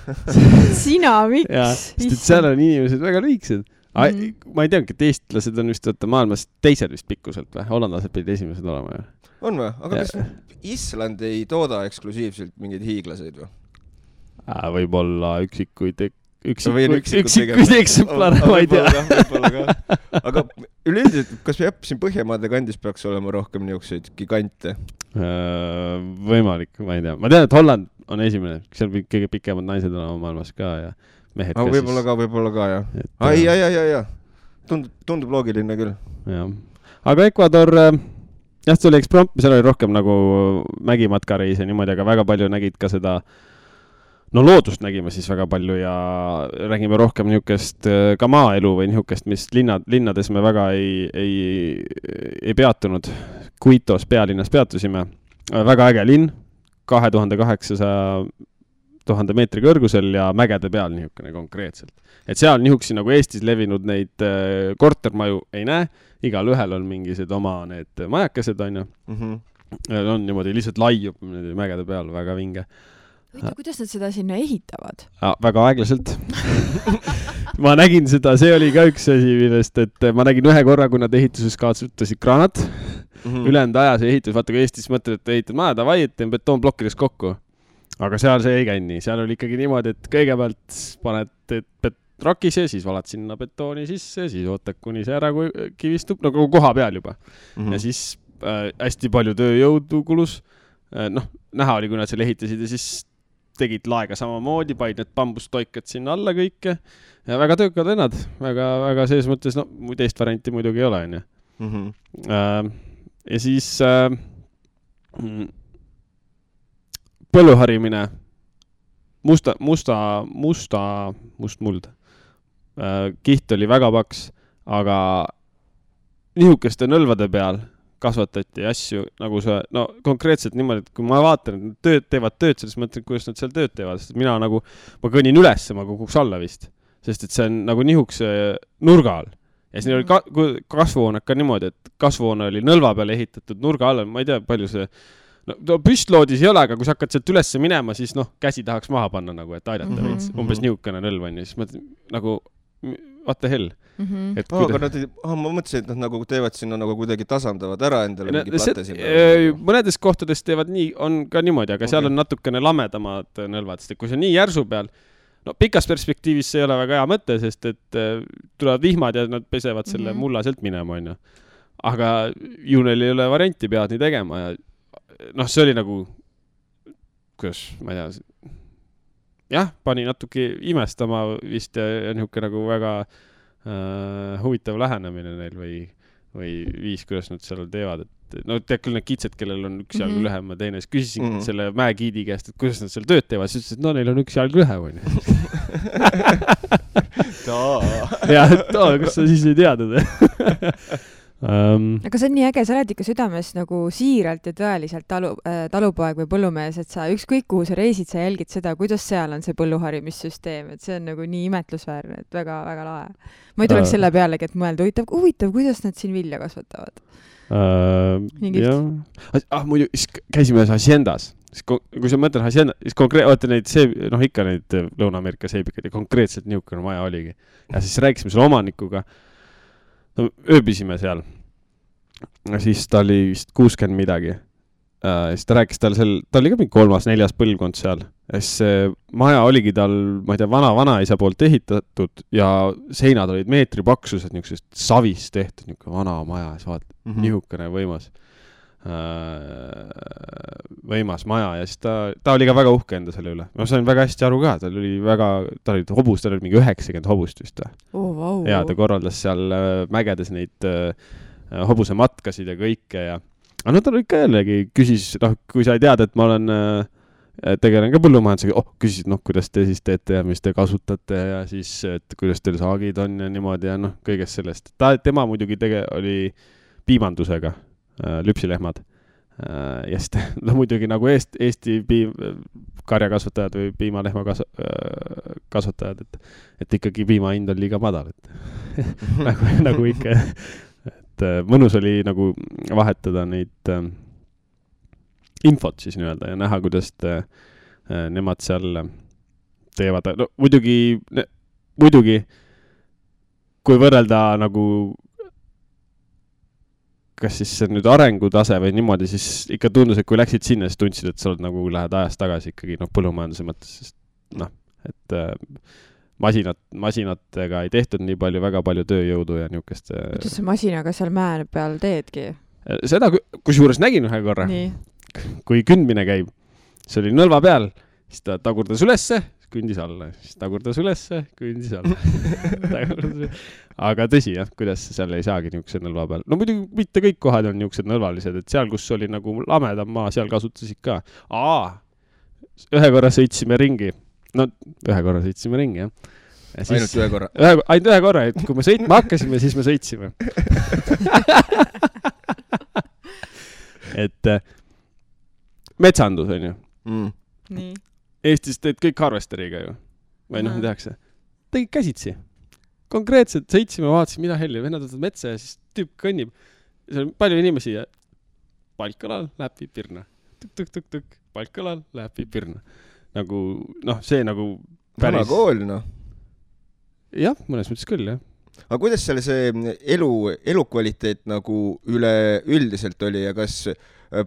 sina, miks? sest et seal on inimesed väga lühikesed Mm -hmm. ma ei teagi, et eestlased on vist vaata maailmas teised vist pikkuselt või, hollandlased pidid esimesed olema ju. on või, aga ja. kas Island ei tooda eksklusiivselt mingeid hiiglaseid või? võib-olla üksikuid üksikuid, üksikuid eksemplare, ma ei tea. võib-olla ka, aga üleüldiselt, kas jah, siin Põhjamaade kandis peaks olema rohkem niisuguseid gigante? Võimalik, ma ei tea, ma tean, et Holland on esimene, seal kõige pikemad naised olema maailmas ka ja mehed. aga võib-olla ka, võib-olla ka jah. ai, ja, ja, ja, ja tundub, tundub loogiline küll. jah, aga Ecuador äh, jah, see oli eksprompt, seal oli rohkem nagu mägimatkareise niimoodi, aga väga palju nägid ka seda no loodust nägime siis väga palju ja räägime rohkem niisugust äh, ka maaelu või niisugust, mis linnad, linnades me väga ei, ei, ei peatunud. Kuitos pealinnas peatusime, väga äge linn, kahe tuhande kaheksasaja tuhande meetri kõrgusel ja mägede peal niisugune konkreetselt. et seal niisuguseid nagu Eestis levinud neid äh, kortermaju ei näe, igalühel on mingisugused oma need majakesed, on ju mm. -hmm. on niimoodi lihtsalt laiub niimoodi mägede peal, väga vinge huvitav, kuidas nad seda sinna ehitavad väga aeglaselt ma nägin seda, see oli ka üks asi, millest, et ma nägin ühe korra, kui nad ehituses kasutasid kraanat mm -hmm. ülejäänud aja see ehitus, vaata kui Eestis mõtled, et ehitad maja, davai, et teen betoonplokkidest kokku aga seal see ei käinud nii, seal oli ikkagi niimoodi, et kõigepealt paned rakise, siis valad sinna betooni sisse, siis ootad, kuni see ära kivistub, nagu koha peal juba mm. -hmm. ja siis äh, hästi palju tööjõudu kulus äh,. noh, näha oli, kui nad selle ehitasid ja siis tegid laega samamoodi, panid need bambustoikad sinna alla kõike ja väga töökad vennad, väga, väga selles mõttes, no teist varianti muidugi ei ole, onju. Mhm. Äh, ja siis äh, põlluharimine, musta, musta, musta, mustmuld. Äh, kiht oli väga paks, aga nihukeste nõlvade peal kasvatati asju nagu sa, no konkreetselt niimoodi, et kui ma vaatan, et nad tööd, teevad tööd, siis mõtlen, kuidas nad seal tööd teevad, sest mina nagu, ma kõnnin üles, ma kukuks alla vist. sest et see on nagu nihukese nurga all. ja siis neil oli ka, kasvuhooned ka niimoodi, et kasvuhoone oli nõlva peale ehitatud nurga all, ma ei tea, palju see no püstloodis ei ole, aga kui sa hakkad sealt üles minema, siis noh, käsi tahaks maha panna nagu, et aidata mm -hmm. veits, umbes niisugune nõlv on ju, siis mõtled nagu what the hell mm. -hmm. et oh, aga nad ei, oh, ma mõtlesin, et nad nagu teevad sinna nagu kuidagi tasandavad ära endale no, mingi plate sinna. mõnedes kohtades teevad nii, on ka niimoodi, aga okay. seal on natukene lamedamad nõlvad, sest et kui see on nii järsu peal, no pikas perspektiivis see ei ole väga hea mõte, sest et äh, tulevad vihmad ja nad pesevad selle mm -hmm. mulla sealt minema, onju. aga ju neil ei ole varianti, peavad nii tegema ja noh, see oli nagu, kuidas, ma ei tea, jah, pani natuke imestama vist ja, ja niisugune nagu väga äh, huvitav lähenemine neil või, või viis, kuidas nad seal teevad, et no tead küll need kitsed, kellel on üks jalg mm -hmm. lühem ja teine, siis küsisin mm -hmm. selle mäegiidi käest, et kuidas nad seal tööd teevad, siis ütles, et no neil on üks jalg lühem, onju. jah, et aa, kas sa siis ei teadnud um,. aga see on nii äge, sa oled ikka südames nagu siiralt ja tõeliselt talu äh,, talupoeg või põllumees, et sa ükskõik kuhu sa reisid, sa jälgid seda, kuidas seal on see põlluharimissüsteem, et see on nagu nii imetlusväärne, et väga-väga lahe. ma ei tuleks uh, selle pealegi, et mõelda, huvitav, huvitav, kuidas nad siin vilja kasvatavad uh,. jah, ah muidu, siis käisime ühes haciendas siis kui sa mõtled hacienda, siis konkreetselt, vaata neid seeb, noh ikka neid Lõuna-Ameerika seebikaid ja konkreetselt niisugune maja oligi. ja siis rääkisime selle omanikuga no ööbisime seal. siis ta oli vist kuuskümmend midagi äh,. siis ta rääkis tal seal, ta oli ka mingi kolmas-neljas põlvkond seal. ja siis see maja oligi tal, ma ei tea, vana-vanaisa poolt ehitatud ja seinad olid meetri paksused, niisugusest savist tehtud, niisugune vana maja, siis vaatad mm -hmm., nihukene võimas võimas maja ja siis ta, ta oli ka väga uhke enda selle üle. ma sain väga hästi aru ka, tal oli väga, tal oli hobus, tal oli mingi üheksakümmend hobust vist või oh,? Wow. ja ta korraldas seal äh, mägedes neid uh, hobusematkasid ja kõike ja, aga no tal ikka jällegi küsis, noh, kui sa ei teadnud, et ma olen uh, tegelen ka põllumajandusega, oh, küsisid, noh, kuidas te siis teete ja mis te kasutate ja siis, et kuidas teil saagid on ja niimoodi ja noh, kõigest sellest. ta, tema muidugi tege-, oli piimandusega Äh, lüpsilehmad. Äh, ja siis no muidugi nagu Eest, Eesti piim, karjakasvatajad või piimalehma kas-, äh, kasvatajad, et, et ikkagi piima hind on liiga madal, et nagu, nagu ikka, et mõnus oli nagu vahetada neid äh, infot siis nii-öelda ja näha, kuidas te, äh, nemad seal teevad, no muidugi, muidugi kui võrrelda nagu kas siis see nüüd arengutase või niimoodi, siis ikka tundus, et kui läksid sinna, siis tundsid, et sa oled nagu, lähed ajas tagasi ikkagi noh, põllumajanduse mõttes, sest noh, et äh, masinad, masinatega ei tehtud nii palju, väga palju tööjõudu ja niisugust äh,. kuidas sa masinaga seal mäe peal teedki? Äh, seda, kusjuures nägin ühe korra, kui kündmine käib, see oli nõlva peal, siis ta tagurdas ülesse, kõndis alla, siis tagurdas ülesse, kõndis alla aga tõsi jah, kuidas seal ei saagi niisuguse nõlva peal, no muidugi mitte kõik kohad on niisugused nõlvalised, et seal, kus oli nagu lamedam maa, seal kasutasid ka. aa, ühe korra sõitsime ringi no ühe korra sõitsime ringi jah. ainult ühe korra. ühe, ainult ühe korra, et kui me sõitma hakkasime, siis me sõitsime. et äh, metsandus on ju, Mm. nii. Eestis teed kõik harvesteriga ju. või noh tehakse. tegid käsitsi. konkreetselt sõitsime, vaatasime, mida helli, vennad võtavad metsa ja siis tüüp kõnnib. seal on palju inimesi ja palkalal läheb pirna. tukk-tukk-tukk-tukk, palkalal läheb pirna. nagu noh, see nagu vana päris, kool, noh. jah, mõnes mõttes küll jah. aga kuidas seal see elu, elukvaliteet nagu üleüldiselt oli ja kas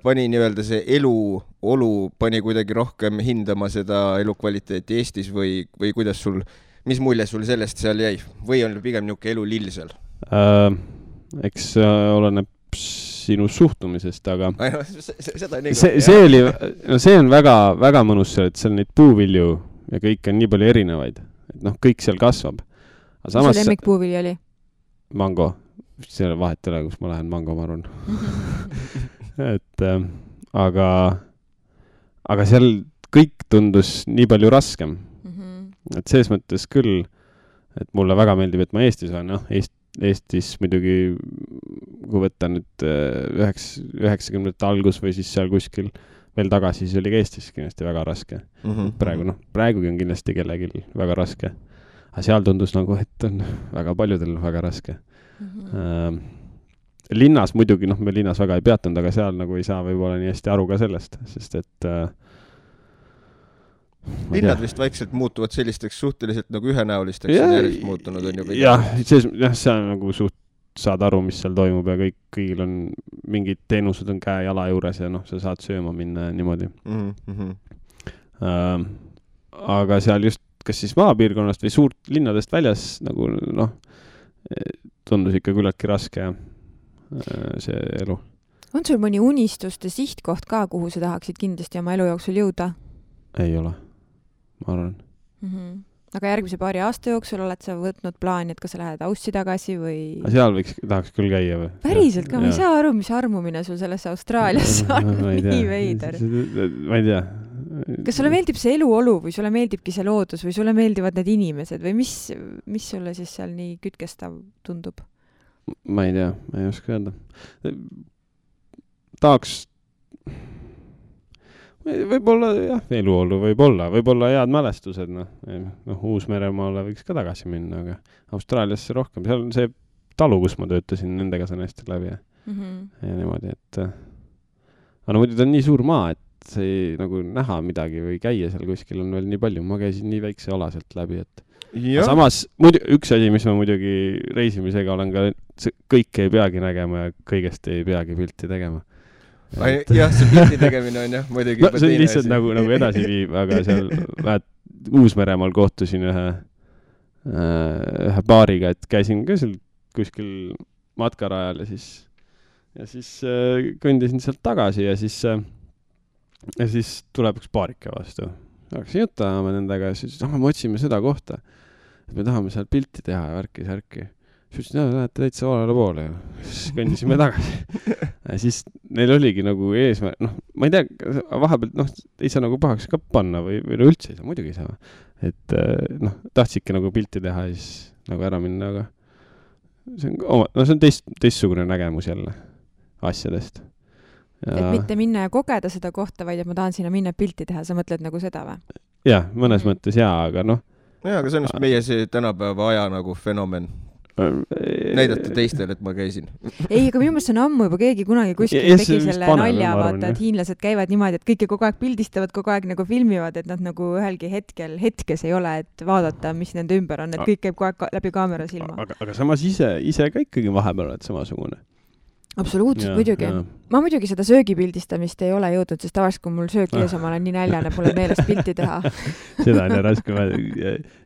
pani nii-öelda see eluolu pani kuidagi rohkem hindama seda elukvaliteeti Eestis või, või kuidas sul, mis mulje sul sellest seal jäi või on pigem niisugune elulill seal? äh,. eks äh, oleneb sinu suhtumisest, aga seda nii see, see oli, no see on väga-väga mõnus seal, et seal neid puuvilju ja kõike on nii palju erinevaid, et noh, kõik seal kasvab. mis su lemmikpuuvili oli? mango, seal vahet ei ole, kus ma lähen, mango, ma arvan. et äh, aga, aga seal kõik tundus nii palju raskem, et selles mõttes küll, et mulle väga meeldib, et ma Eestis olen, noh, Eest-, Eestis muidugi, kui võtta nüüd äh, üheks, üheksakümnendate algus või siis seal kuskil veel tagasi, siis oli ka Eestis kindlasti väga raske. Mhm. praegu noh, praegugi on kindlasti kellelgi väga raske. aga seal tundus nagu, et on väga paljudel väga raske ähm,. Linnas muidugi, noh, me linnas väga ei peatunud, aga seal nagu ei saa võib-olla nii hästi aru ka sellest, sest et äh, linnad vist vaikselt muutuvad sellisteks suhteliselt nagu ühenäolisteks on järjest muutunud, on ju. jah, selles, jah, seal nagu suht saad aru, mis seal toimub ja kõik, kõigil on mingid teenused on käe-jala juures ja noh, sa saad sööma minna ja niimoodi mm. -hmm. ähm,. aga seal just, kas siis maapiirkonnast või suurt linnadest väljas nagu noh, tundus ikka küllaltki raske jah, see elu. on sul mõni unistuste sihtkoht ka, kuhu sa tahaksid kindlasti oma elu jooksul jõuda ei ole, ma arvan. mm? -hmm. aga järgmise paari aasta jooksul oled sa võtnud plaani, et kas sa lähed Aussi tagasi või? seal võiks, tahaks küll käia või? päriselt ka, ma ei saa aru, mis armumine sul sellesse Austraaliasse on, nii veider. ma ei tea. kas sulle meeldib see eluolu või sulle meeldibki see loodus või sulle meeldivad need inimesed või mis, mis sulle siis seal nii kütkestav tundub? Ma ei tea, ma ei oska öelda. tahaks, võib-olla jah, eluolu võib-olla, võib-olla head mälestused, noh, noh, Uus-Meremaale võiks ka tagasi minna, aga Austraaliasse rohkem, seal on see talu, kus ma töötasin, nendega saan hästi läbi ja, ja niimoodi, et äh, aga no muidu ta on nii suur maa, et see ei, nagu näha midagi või käia seal kuskil on veel nii palju, ma käisin nii väikse ala sealt läbi, et samas muidu üks asi, mis ma muidugi reisimisega olen ka, kõike ei peagi nägema ja kõigest ei peagi pilti tegema. jah, see pildi tegemine on jah, muidugi no see on lihtsalt asi. nagu, nagu edasi viib, aga seal vaat Uus-Meremaal kohtusin ühe, ühe paariga, et käisin ka seal kuskil matkarajal ja siis, ja siis äh, kõndisin sealt tagasi ja siis äh,, ja siis tuleb üks paarike vastu. Hakkasin juttu ajama nendega ja siis, ah, me otsime seda kohta, et me tahame seal pilti teha ja värki-särki siis ütlesin, et lähete täitsa valele poole ju. siis kõndisime tagasi. siis neil oligi nagu eesmärk, noh, ma ei tea, vahepeal noh, ei saa nagu pahaks ka panna või, või no üldse ei saa, muidugi ei saa. et eh, noh, tahtsidki nagu pilti teha ja siis nagu ära minna, aga see on oma, no see on teist, teistsugune nägemus jälle asjadest. Et mitte minna ja kogeda seda kohta, vaid et ma tahan sinna minna pilti teha, sa mõtled nagu seda või? jah, mõnes mõttes jaa, aga noh, jaa, aga see on vist meie see tänapäeva aja nagu fenomen, näidata teistele, et ma käisin. ei, aga minu meelest see on ammu juba keegi kunagi kuskil Ja- ja see tegi selle paneb, nalja, vaata, et hiinlased käivad niimoodi, et kõike kogu aeg pildistavad, kogu aeg nagu filmivad, et nad nagu ühelgi hetkel hetkes ei ole, et vaadata, mis nende ümber on, et kõik käib kogu aeg läbi kaamera silma. aga, aga samas ise, ise ka ikkagi vahepeal oled samasugune. absoluutselt, muidugi. ma muidugi seda söögi pildistamist ei ole jõudnud, sest tavaliselt, kui mul söök ees on, ma olen nii näljane, pole meelest pilti teha. seda on jah raske,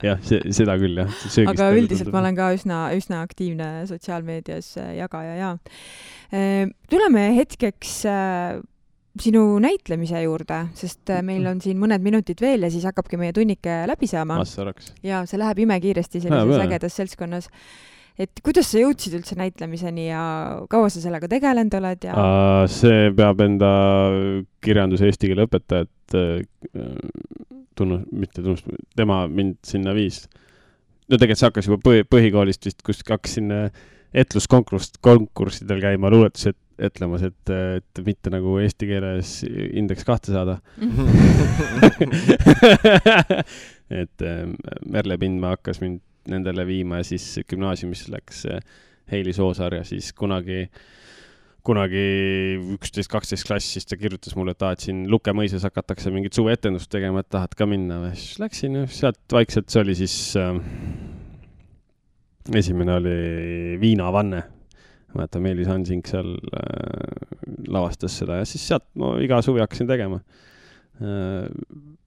jah, see, seda küll jah. aga üldiselt ma olen ka üsna, üsna aktiivne sotsiaalmeedias äh, jagaja ja. tuleme hetkeks äh, sinu näitlemise juurde, sest äh, meil on siin mõned minutid veel ja siis hakkabki meie tunnike läbi saama. Ja see läheb imekiiresti sellises ägedas seltskonnas. Et kuidas sa jõudsid üldse näitlemiseni ja kaua sa sellega tegelenud oled ja see peab enda kirjanduse eesti keele õpetajat äh, tunnus, mitte tunnust, tema mind sinna viis. no tegelikult see hakkas juba põhi, põhikoolist vist, kus hakkasin etluskonkurss, konkurssidel käima luuletusi et, etlemas, et, et mitte nagu eesti keeles indeks kahte saada. et äh, Merle Pindmaa hakkas mind nendele viima ja siis gümnaasiumis läks Heili Soosaar ja siis kunagi, kunagi üksteist, kaksteist klass, siis ta kirjutas mulle, et aa, et siin Luke mõisas hakatakse mingit suveetendust tegema, et tahad ka minna või. siis läksin ja sealt vaikselt, see oli siis äh,, esimene oli Viinavanne. mäletan, Meelis Hansing seal äh, lavastas seda ja siis sealt ma iga suvi hakkasin tegema äh,.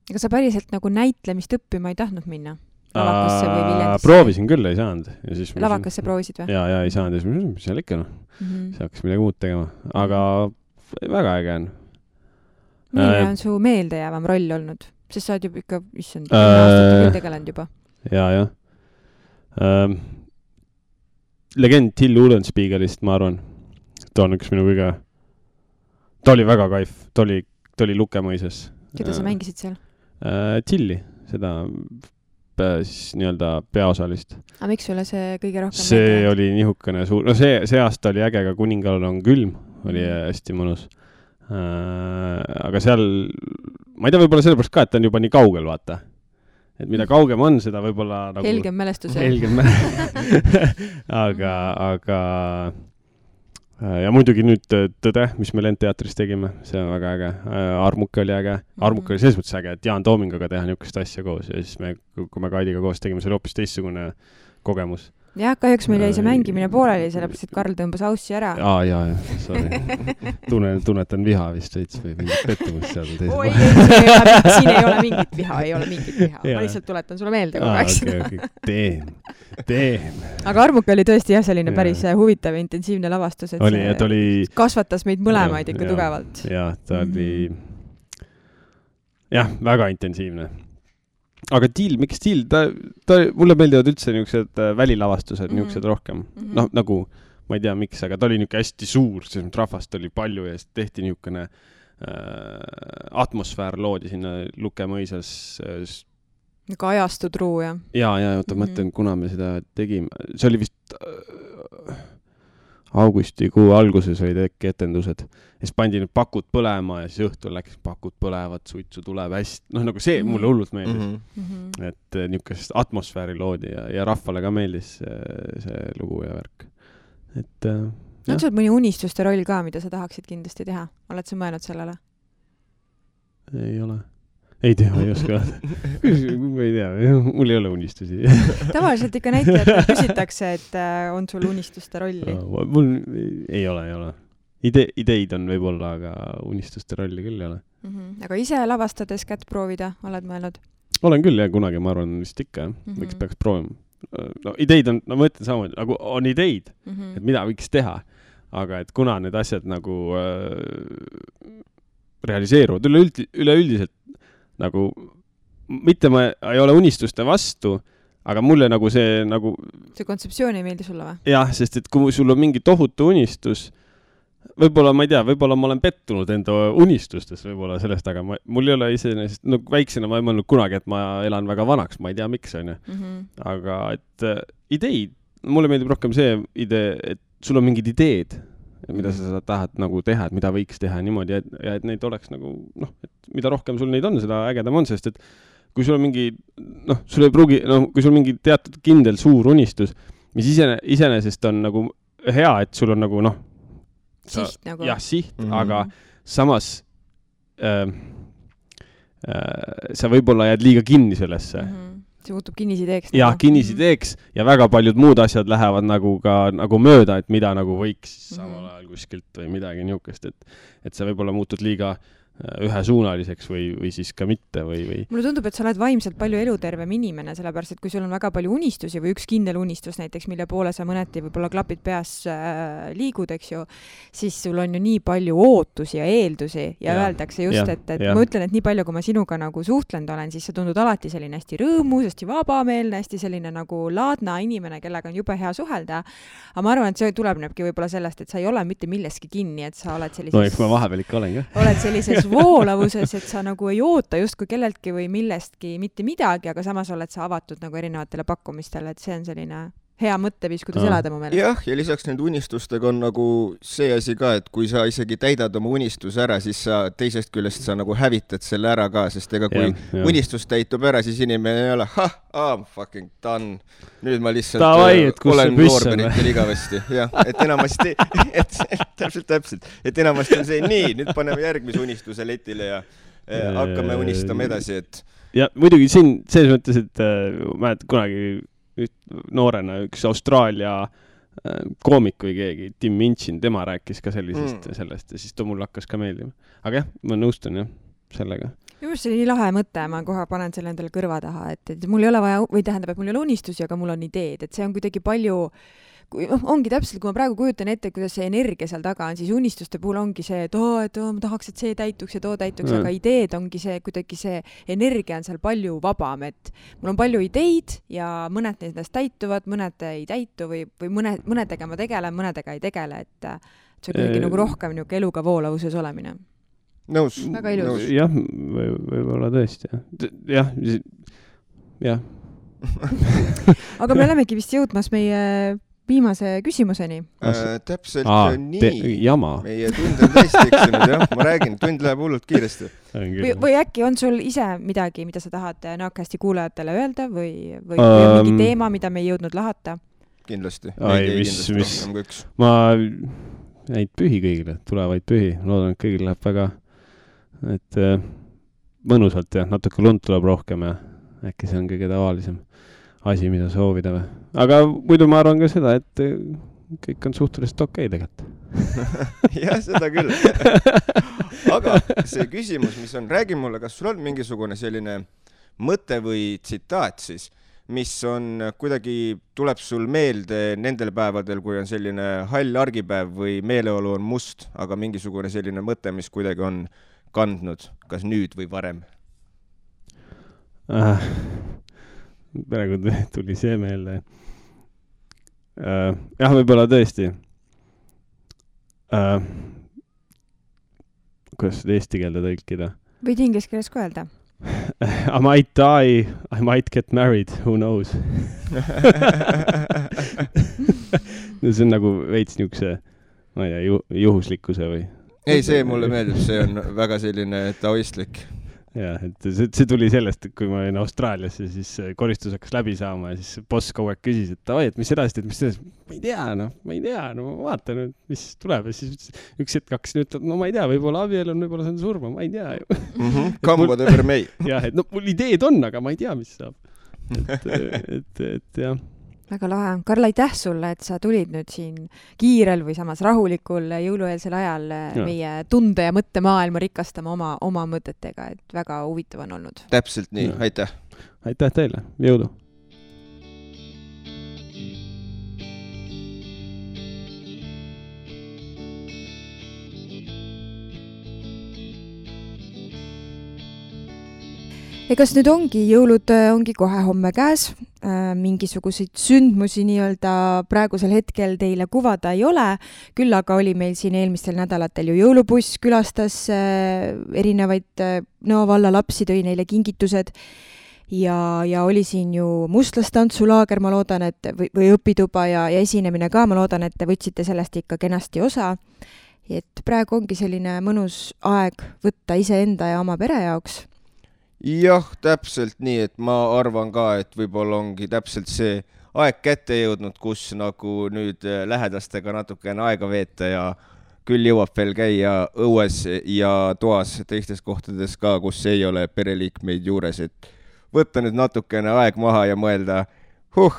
aga sa päriselt nagu näitlemist õppima ei tahtnud minna? Lavakasse või Viljandisse? proovisin küll, ei saanud lavakasse proovisid või? ja, ja ei saanud ja siis mõtlesin, mis seal ikka noh, Mhm. siis hakkas midagi muud tegema, aga väga äge on. milline Äh, on su meeldejäävam roll olnud? sest sa oled juba ikka, issand, Äh, kümme aastat küll tegelenud juba. ja, jah ähm,. legend Till Ulenspiegelist, ma arvan, ta on üks minu kõige, ta oli väga kaif, ta oli, ta oli Luke mõisas. keda sa mängisid seal? äh,? Tilli, seda äh, siis nii-öelda peaosalist. aga miks sulle see kõige rohkem see oli nihukene suur, no see, see aasta oli äge, ka Kuningal on külm, oli Mhm. hästi mõnus äh,. aga seal, ma ei tea, võib-olla sellepärast ka, et ta on juba nii kaugel, vaata. et mida kaugem on, seda võib-olla nagu helgem mälestus. helgem aga, aga äh, ja muidugi nüüd äh, Tõde, mis me Lendteatris tegime, see on väga äge. Armuke oli äge, Armuke oli selles mõttes äge, et Jaan Toominguga teha niisugust asja koos ja siis me, kui me Kaidiga koos tegime, see oli hoopis teistsugune kogemus. jah, kahjuks meil jäi see mängimine pooleli, sellepärast et Karl tõmbas aussi ära. aa, jaa, jaa, sorry. tunnen, tunnetan viha vist veits või mingit pettumust seal oi, teisel ei, siin ei ole, mingit viha, ei ole mingit viha, ma lihtsalt tuletan sulle meelde kogu aeg seda. okei, teen, teen. aga Armuke oli tõesti jah, selline päris äh, huvitav ja intensiivne lavastus, et oli, et see oli kasvatas meid mõlemaid Jaa, ikka jaa. tugevalt. jah, ta oli, jah, väga intensiivne. Aga Till, miks Till, ta, ta, mulle meeldivad üldse niisugused äh, välilavastused mm, Mhm. niisugused rohkem mm. Mhm. noh, nagu ma ei tea, miks, aga ta oli niisugune hästi suur, mõttes rahvast oli palju ja siis tehti niisugune äh, atmosfäär loodi sinna Luke mõisas äh, niisugune ajastu truu ja. ja, ja oota, ma Mhm. mõtlen, kuna me seda tegime, see oli vist äh, augustikuu alguses olid äkki etendused ja siis pandi need pakud põlema ja siis õhtul läks, pakud põlevad, suitsu tuleb hästi, noh, nagu see Mhm. mulle hullult meeldis mm. -hmm. et äh, niisugust atmosfääri loodi ja, ja rahvale ka meeldis see, see lugu ja värk. et äh, on sul mõni unistuste roll ka, mida sa tahaksid kindlasti teha? oled sa mõelnud sellele? ei ole, ei tea, ei oska öelda. ma ei tea, mul ei ole unistusi tavaliselt ikka näitlejatelt küsitakse, et äh, on sul unistuste rolli. mul ei ole, ei ole. idee, ideid on võib-olla, aga unistuste rolli küll ei ole. Mhm. aga ise lavastades kätt proovida, oled mõelnud? olen küll jah, kunagi ma arvan vist ikka jah, Mhm. võiks, peaks proovima. no ideid on, no ma ütlen samamoodi, nagu on ideid, Mhm. et mida võiks teha, aga et kuna need asjad nagu äh, realiseeruvad üleüldi-, üleüldiselt nagu mitte ma ei ole unistuste vastu, aga mulle nagu see nagu see kontseptsioon ei meeldi sulle või? jah, sest et kui sul on mingi tohutu unistus, võib-olla ma ei tea, võib-olla ma olen pettunud enda unistustes võib-olla sellest, aga ma, mul ei ole iseenesest, no väiksena ma ei mõelnud kunagi, et ma elan väga vanaks, ma ei tea, miks, onju. Mhm. aga et äh, ideid, mulle meeldib rohkem see idee, et sul on mingid ideed, mida sa tahad nagu teha, et mida võiks teha niimoodi, et, ja et neid oleks nagu noh, et mida rohkem sul neid on, seda ägedam on, sest et kui sul on mingi noh, sul ei pruugi, noh, kui sul mingi teatud kindel suur unistus, mis isene-, iseenesest on nagu hea, et sul on nagu noh, siht nagu. jah, siht mm. -hmm. aga samas äh, äh, sa võib-olla jääd liiga kinni sellesse mm. -hmm see muutub kinnisideeks. nagu. jah, kinnisideeks ja väga paljud muud asjad lähevad nagu ka nagu mööda, et mida nagu võiks Mhm. samal ajal kuskilt või midagi niisugust, et et sa võib-olla muutud liiga äh, ühesuunaliseks või, või siis ka mitte või, või mulle tundub, et sa oled vaimselt palju elutervem inimene, sellepärast et kui sul on väga palju unistusi või üks kindel unistus näiteks, mille poole sa mõneti võib-olla klapid peas äh, liigud, eks ju, siis sul on ju nii palju ootusi ja eeldusi ja, ja öeldakse just, et, et jah. ma ütlen, et nii palju, kui ma sinuga nagu suhtlenud olen, siis sa tundud alati selline hästi rõõmus, hästi vabameelne, hästi selline nagu laadna inimene, kellega on jube hea suhelda. aga ma arvan, et see tulenebki võib-olla sellest, et sa ei ole mitte milleski kinni, et sa oled sellises no eks ma vahepeal ikka olen ka. oled sellises sellises voolavuses, et sa nagu ei oota justkui kelleltki või millestki mitte midagi, aga samas oled sa avatud nagu erinevatele pakkumistele, et see on selline hea mõtteviis, kuidas elada mu meelest. jah, ja lisaks nende unistustega on nagu see asi ka, et kui sa isegi täidad oma unistuse ära, siis sa teisest küljest sa nagu hävitad selle ära ka, sest ega kui Jah, jah. unistus täitub ära, siis inimene ei ole, ah, I m fucking done. nüüd ma lihtsalt Davai, äh, olen Norberitel igavesti, jah, et enamasti et täpselt, täpselt, et enamasti on see nii, nüüd paneme järgmise unistuse letile ja äh, hakkame unistama edasi, et ja muidugi siin selles mõttes, et äh, mäletad kunagi üht, noorena üks Austraalia äh, koomik või keegi, Tim Minchin, tema rääkis ka sellisest Mm. sellest ja siis too mulle hakkas ka meeldima. aga jah, ma nõustun jah, sellega. minu arust see oli nii lahe mõte, ma kohe panen selle endale kõrva taha, et, et mul ei ole vaja, või tähendab, et mul ei ole unistusi, aga mul on ideed, et see on kuidagi palju kui noh, ongi täpselt, kui ma praegu kujutan ette, kuidas see energia seal taga on, siis unistuste puhul ongi see, et oo, et oo, ma tahaks, et see täituks ja too täituks Mm. aga ideed ongi see kuidagi see energia on seal palju vabam, et mul on palju ideid ja mõned nendest täituvad, mõned ei täitu või, või mõne, mõnedega ma tegelen, mõnedega ei tegele, et äh, see on kuidagi nagu rohkem niisugune eluga voolavuses olemine. nõus, Väga ilus. jah, või, võib-olla tõesti jah, jah, jah aga me olemegi vist jõudmas meie viimase küsimuseni. Äh, täpselt aa nii. jama. meie tund on tõesti eksinud jah, ma räägin, tund läheb hullult kiiresti. või, või äkki on sul ise midagi, mida sa tahad Naakasti kuulajatele öelda või, või, või on mingi teema, mida me ei jõudnud lahata? kindlasti. Ai, mis- mis- ma, häid pühi kõigile, tulevaid pühi, loodan, et kõigil läheb väga, et äh, mõnusalt ja natuke lund tuleb rohkem ja äkki see on kõige tavalisem asi, mida soovida või. aga muidu ma arvan ka seda, et äh, kõik on suhteliselt okei okay tegelikult. jah, seda küll. aga see küsimus, mis on, räägi mulle, kas sul on mingisugune selline mõte või tsitaat siis, mis on kuidagi, tuleb sul meelde nendel päevadel, kui on selline hall argipäev või meeleolu on must, aga mingisugune selline mõte, mis kuidagi on kandnud, kas nüüd või varem? äh,. Praegu tu- tuli see meelde äh,. jah, võib-olla tõesti äh,. kuidas seda eesti keelde tõlkida? võid inglise keeles ka öelda. I might die, I might get married, who knows no see on nagu veits niisuguse, ma ei tea ju,, juhuslikkuse või ei, see mulle meeldib, see on väga selline taoistlik. jah, et see, see tuli sellest, et kui ma olin Austraalias ja siis koristus hakkas läbi saama ja siis boss kogu aeg küsis, et davai, et mis edasi teed, mis edasi, ma ei tea, noh, ma ei tea, no ma vaatan mis tuleb ja siis üks hetk hakkasin ütlema, no ma ei tea, võib-olla abiellun, võib-olla saan surma, ma ei tea ju. Come whatever may. jah, et no mul ideed on, aga ma ei tea, mis saab. et, et, et jah väga lahe. Karl, aitäh sulle, et sa tulid nüüd siin kiirel või samas rahulikul jõulueelsel ajal Ja. meie tunde- ja mõttemaailma rikastama oma, oma mõtetega, et väga huvitav on olnud. täpselt nii aitäh. aitäh teile, jõudu. ja kas nüüd ongi, jõulud äh, ongi kohe homme käes mingisuguseid sündmusi nii-öelda praegusel hetkel teile kuvada ei ole, küll aga oli meil siin eelmistel nädalatel ju jõulubuss, külastas äh, erinevaid äh, Nõo valla lapsi, tõi neile kingitused. Ja, ja oli siin ju mustlastantsulaager, ma loodan, et või, või õpituba ja, ja esinemine ka, ma loodan, et te võtsite sellest ikka kenasti osa. et praegu ongi selline mõnus aeg võtta iseenda ja oma pere jaoks jah, täpselt nii, et ma arvan ka, et võib-olla ongi täpselt see aeg kätte jõudnud, kus nagu nüüd eh, lähedastega natukene aega veeta ja küll jõuab veel käia õues ja toas teistes kohtades ka, kus ei ole pereliikmeid juures, et võtta nüüd natukene aeg maha ja mõelda, huh,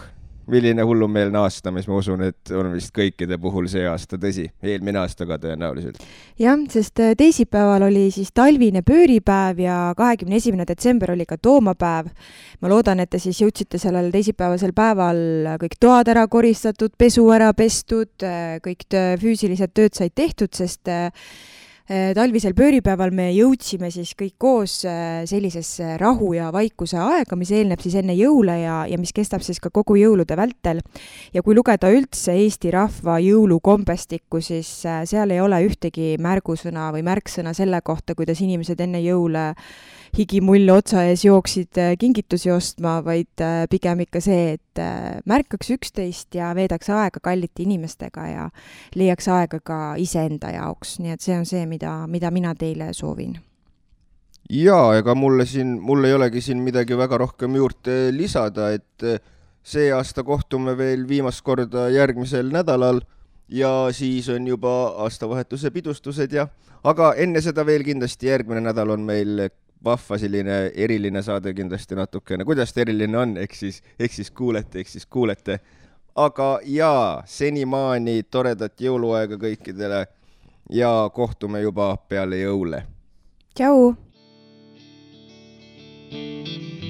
milline hullumeelne aasta, mis ma usun, et on vist kõikide puhul see aasta, tõsi, eelmine aasta ka tõenäoliselt. jah, sest äh, teisipäeval oli siis talvine pööripäev ja kahekümne esimene detsember oli ka toomapäev. ma loodan, et te siis jõudsite sellel teisipäevasel päeval kõik toad ära koristatud, pesu ära pestud, kõik töö, füüsilised tööd said tehtud, sest äh, Äh, talvisel pööripäeval me jõudsime siis kõik koos äh, sellisesse rahu ja vaikuse aega, mis eelneb siis enne jõule ja, ja mis kestab siis ka kogu jõulude vältel. ja kui lugeda üldse Eesti rahva jõulukombestikku, siis äh, seal ei ole ühtegi märgusõna või märksõna selle kohta, kuidas inimesed enne jõule higimull otsa ees jooksid kingitusi ostma, vaid pigem ikka see, et märkaks üksteist ja veedaks aega kallite inimestega ja leiaks aega ka iseenda jaoks, nii et see on see, mida, mida mina teile soovin. Jaa, ega mulle siin, mul ei olegi siin midagi väga rohkem juurde lisada, et see aasta kohtume veel viimast korda järgmisel nädalal ja siis on juba aastavahetuse pidustused ja, aga enne seda veel kindlasti järgmine nädal on meil vahva selline eriline saade kindlasti natukene, kuidas ta eriline on, eks siis, eks siis kuulete, eks siis kuulete. aga jaa, senimaani toredat jõuluaega kõikidele ja kohtume juba peale jõule. tšau. thank you